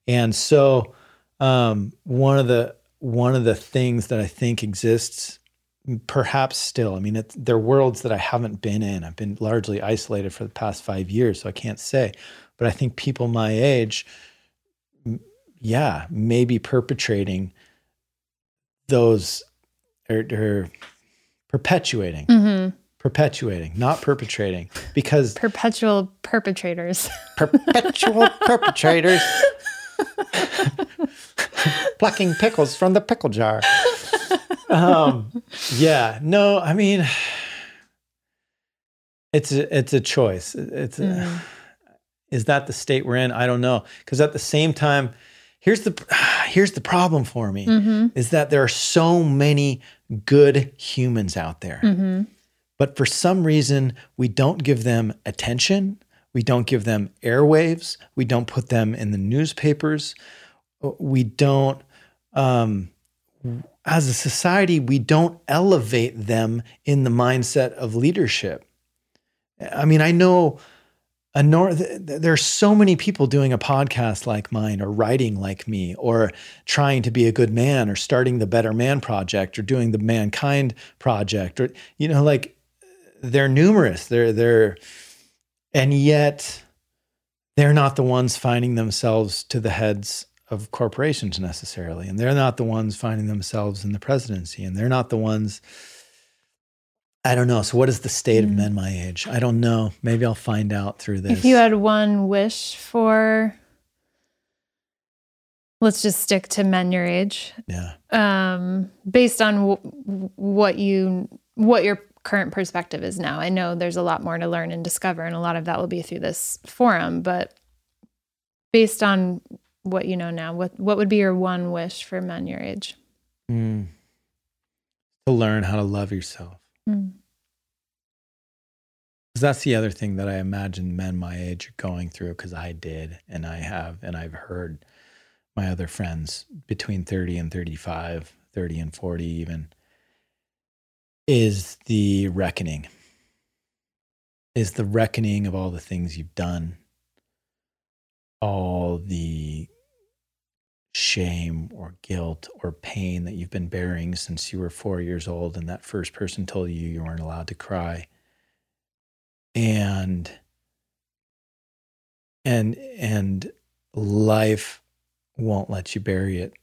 And so um, one of the one of the things that i think exists perhaps still i mean it, they're worlds that i haven't been in i've been largely isolated for the past five years so i can't say but i think people my age yeah maybe perpetrating those or, or perpetuating Mhm. perpetuating not perpetrating because perpetual perpetrators. perpetual perpetrators plucking pickles from the pickle jar. Um yeah no i mean it's a, it's a choice. It's a, Mhm. is that the state we're in? I don't know. Because at the same time here's the here's the problem for me Mhm. is that there are so many good humans out there. Mhm. but for some reason we don't give them attention. We don't give them airwaves. We don't put them in the newspapers we don't um, as a society we don't elevate them in the mindset of leadership. I mean i know nor- th- th- there are so many people doing a podcast like mine or writing like me or trying to be a good man or starting the better man project or doing the mankind project or you know like they're numerous. They're they're and yet they're not the ones finding themselves to the heads of corporations necessarily and they're not the ones finding themselves in the presidency and they're not the ones i don't know so what is the state of Mm. men my age i don't know maybe i'll find out through this If you had one wish for, let's just stick to men your age, yeah um, based on w- what you what your current perspective is now. I know there's a lot more to learn and discover, and a lot of that will be through this forum. But based on what you know now, what what would be your one wish for men your age? Mm. to learn how to love yourself Mm. Because that's the other thing that I imagine men my age are going through because I did and I have and I've heard my other friends between 30 and 35, 30 and 40 even is the reckoning. Is the reckoning of all the things you've done, all the shame or guilt or pain that you've been bearing since you were four years old and that first person told you you weren't allowed to cry and and and life won't let you bury it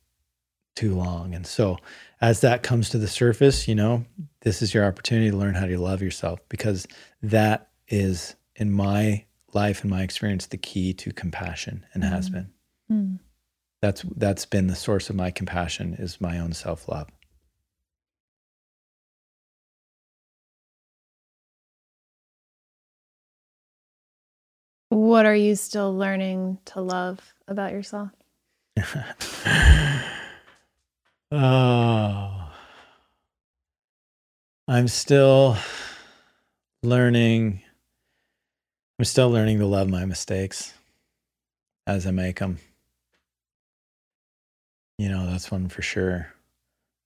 too long. And so as that comes to the surface, you know, this is your opportunity to learn how to love yourself because that is in my life and my experience the key to compassion and has been. Mm. That's that's been the source of my compassion is my own self-love. What are you still learning to love about yourself? oh. I'm still learning I'm still learning to love my mistakes as I make them. You know, that's one for sure.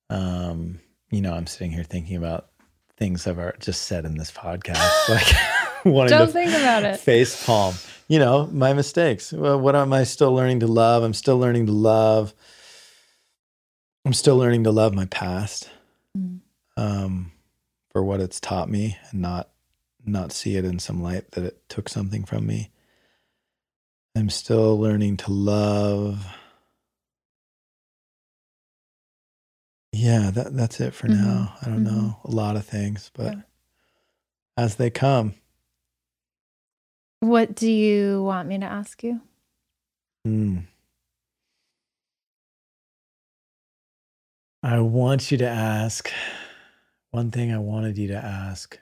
Um, you know, I'm sitting here thinking about things I've just said in this podcast. Like wanting Don't to think about it. face palm. You know, my mistakes. Well, what am I still learning to love? I'm still learning to love. I'm still learning to love my past Mm. um, for what it's taught me and not not see it in some light that it took something from me. I'm still learning to love. Yeah, that that's it for Mhm. now. I don't Mhm. know a lot of things, but Yeah. as they come. What do you want me to ask you? Hmm. I want you to ask one thing I wanted you to ask.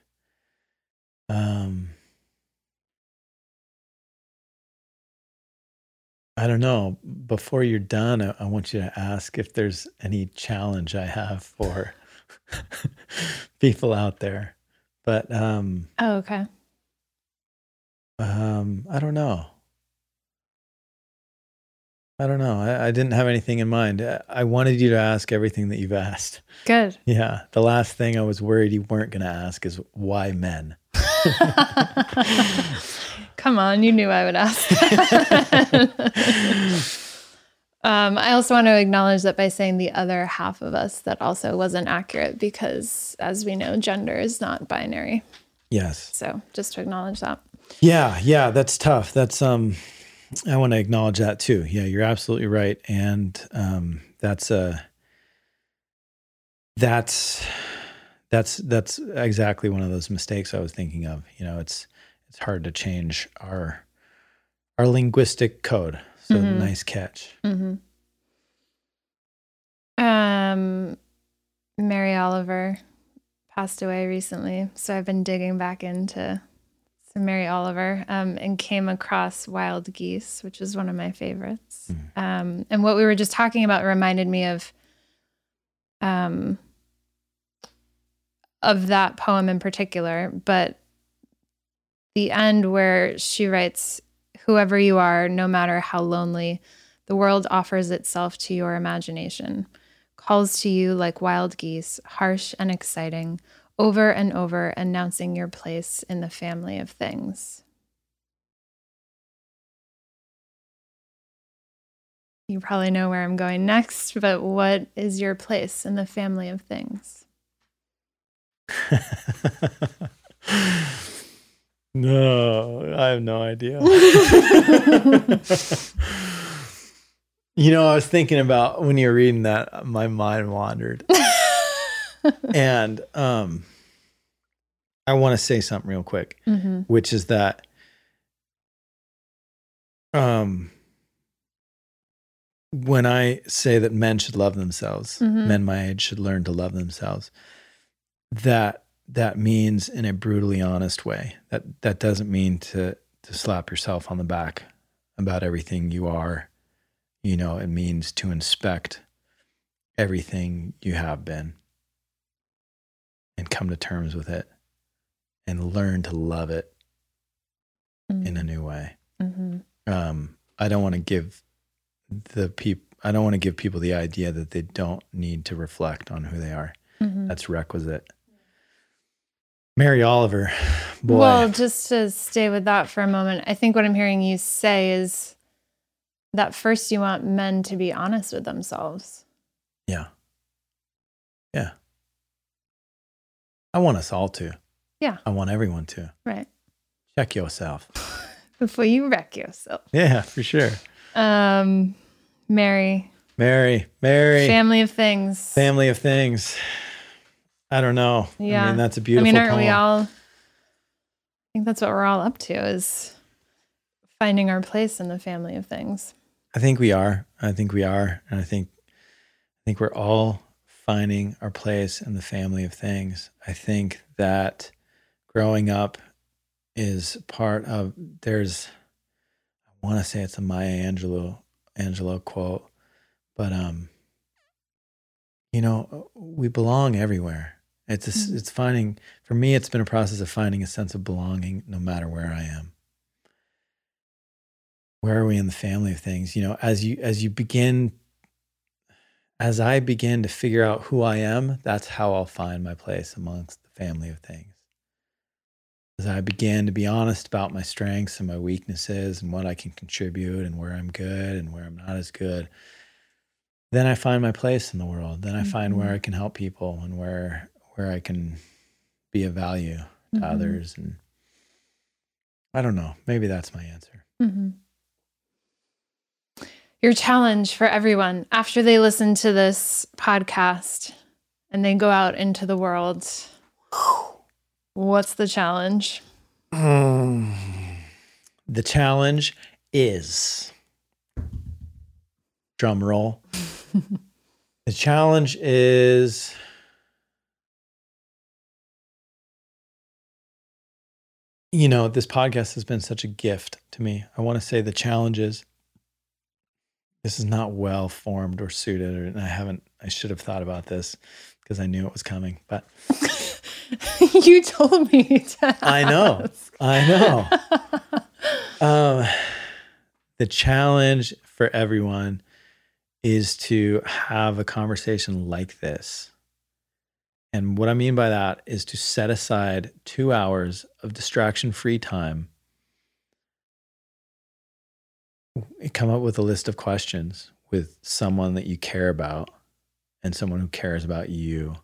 Um, I don't know. Before you're done, I, I want you to ask if there's any challenge I have for people out there. But um, Oh, okay. um, I don't know. I don't know. I, I didn't have anything in mind. I, I wanted you to ask everything that you've asked. Good. Yeah. The last thing I was worried you weren't going to ask is why men? Come on, you knew I would ask. um, I also want to acknowledge that by saying the other half of us, that also wasn't accurate because, as we know, gender is not binary. Yes. So just to acknowledge that. Yeah. Yeah. That's tough. That's, um, I want to acknowledge that too. Yeah. You're absolutely right. And, um, that's, uh, that's, that's, that's exactly one of those mistakes I was thinking of. You know, it's, it's hard to change our, our linguistic code. So Mhm. nice catch. hmm Um, Mary Oliver passed away recently, so I've been digging back into some Mary Oliver um, and came across Wild Geese, which is one of my favorites. Um, and what we were just talking about reminded me of um, of that poem in particular, but the end where she writes, "Whoever you are, no matter how lonely." The world offers itself to your imagination, calls to you like wild geese, harsh and exciting, over and over announcing your place in the family of things. You probably know where I'm going next, but what is your place in the family of things? no, I have no idea. you know, I was thinking about when you were reading that, my mind wandered. and um I want to say something real quick, hmm which is that um when I say that men should love themselves, Mhm. men my age should learn to love themselves, that that means in a brutally honest way. That that doesn't mean to to slap yourself on the back about everything you are. You know, it means to inspect everything you have been and come to terms with it and learn to love it in a new way. hmm Um, I don't want to give the people. I don't want to give people the idea that they don't need to reflect on who they are. hmm That's requisite. Mary Oliver, boy. Well, just to stay with that for a moment, I think what I'm hearing you say is that first you want men to be honest with themselves. yeah. Yeah. I want us all to. Yeah. I want everyone to. Right. Check yourself. Before you wreck yourself. Yeah, for sure. Um, Mary, Mary, Mary. Family of things. Family of things. I don't know. Yeah. I mean, that's a beautiful I mean, aren't we all? I think that's what we're all up to is finding our place in the family of things. I think we are. I think we are. And I think I think we're all finding our place in the family of things. I think that growing up is part of there's I want to say it's a Maya Angelou Angelou quote, but um you know, we belong everywhere. It's a, Mhm. it's finding for me it's been a process of finding a sense of belonging no matter where I am where are we in the family of things you know as you as you begin as i begin to figure out who i am that's how i'll find my place amongst the family of things as i begin to be honest about my strengths and my weaknesses and what i can contribute and where i'm good and where i'm not as good then i find my place in the world then i find where Mhm. i can help people and where where i can be of value to Mhm. others and i don't know maybe that's my answer Mm-hmm. Your challenge for everyone after they listen to this podcast and they go out into the world. What's the challenge? The challenge is drum roll. the challenge is you know, this podcast has been such a gift to me. I want to say the challenge is this is not well formed or suited, or and I haven't. I should have thought about this because I knew it was coming. But you told me to. I know. I know. Um, the challenge for everyone is to have a conversation like this. And what I mean by that is to set aside two hours of distraction free time, come up with a list of questions with someone that you care about and someone who cares about you.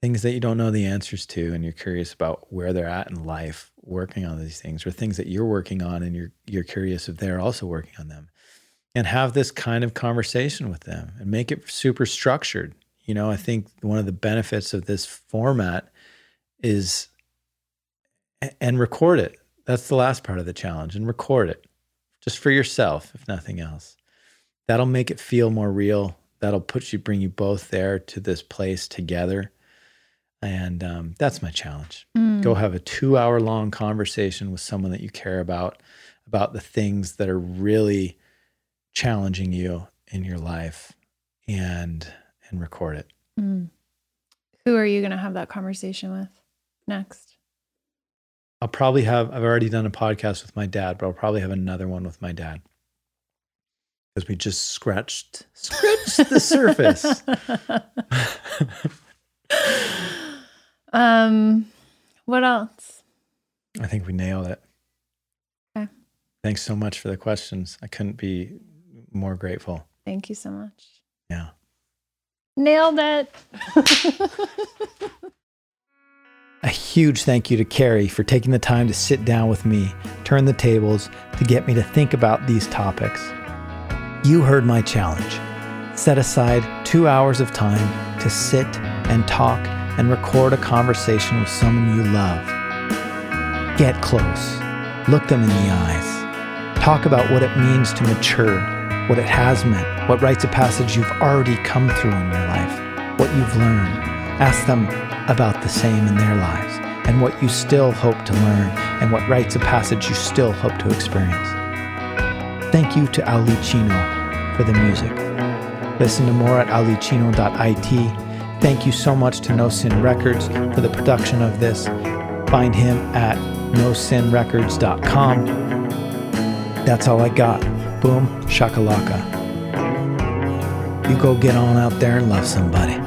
Things that you don't know the answers to and you're curious about where they're at in life working on these things or things that you're working on and you're you're curious if they're also working on them. And have this kind of conversation with them and make it super structured you know i think one of the benefits of this format is and record it. That's the last part of the challenge and record it just for yourself if nothing else. That'll make it feel more real. That'll put you bring you both there to this place together. And um, that's my challenge. Mm. Go have a two hour long conversation with someone that you care about, about the things that are really challenging you in your life. And and record it. Mm. Who are you going to have that conversation with next? I'll probably have I've already done a podcast with my dad, but I'll probably have another one with my dad. Because we just scratched scratched the surface. um, what else? I think we nailed it. Okay. Thanks so much for the questions. I couldn't be more grateful. Thank you so much. Yeah. Nailed it. A huge thank you to Carrie for taking the time to sit down with me, turn the tables, to get me to think about these topics. You heard my challenge. Set aside two hours of time to sit and talk and record a conversation with someone you love. Get close, look them in the eyes, talk about what it means to mature, what it has meant, what rites of passage you've already come through in your life, what you've learned. Ask them about the same in their lives and what you still hope to learn and what rites of passage you still hope to experience. Thank you to Ali Chino for the music. Listen to more at alichino.it. Thank you so much to No Sin Records for the production of this. Find him at nosinrecords.com. That's all I got. Boom, shakalaka. You go get on out there and love somebody.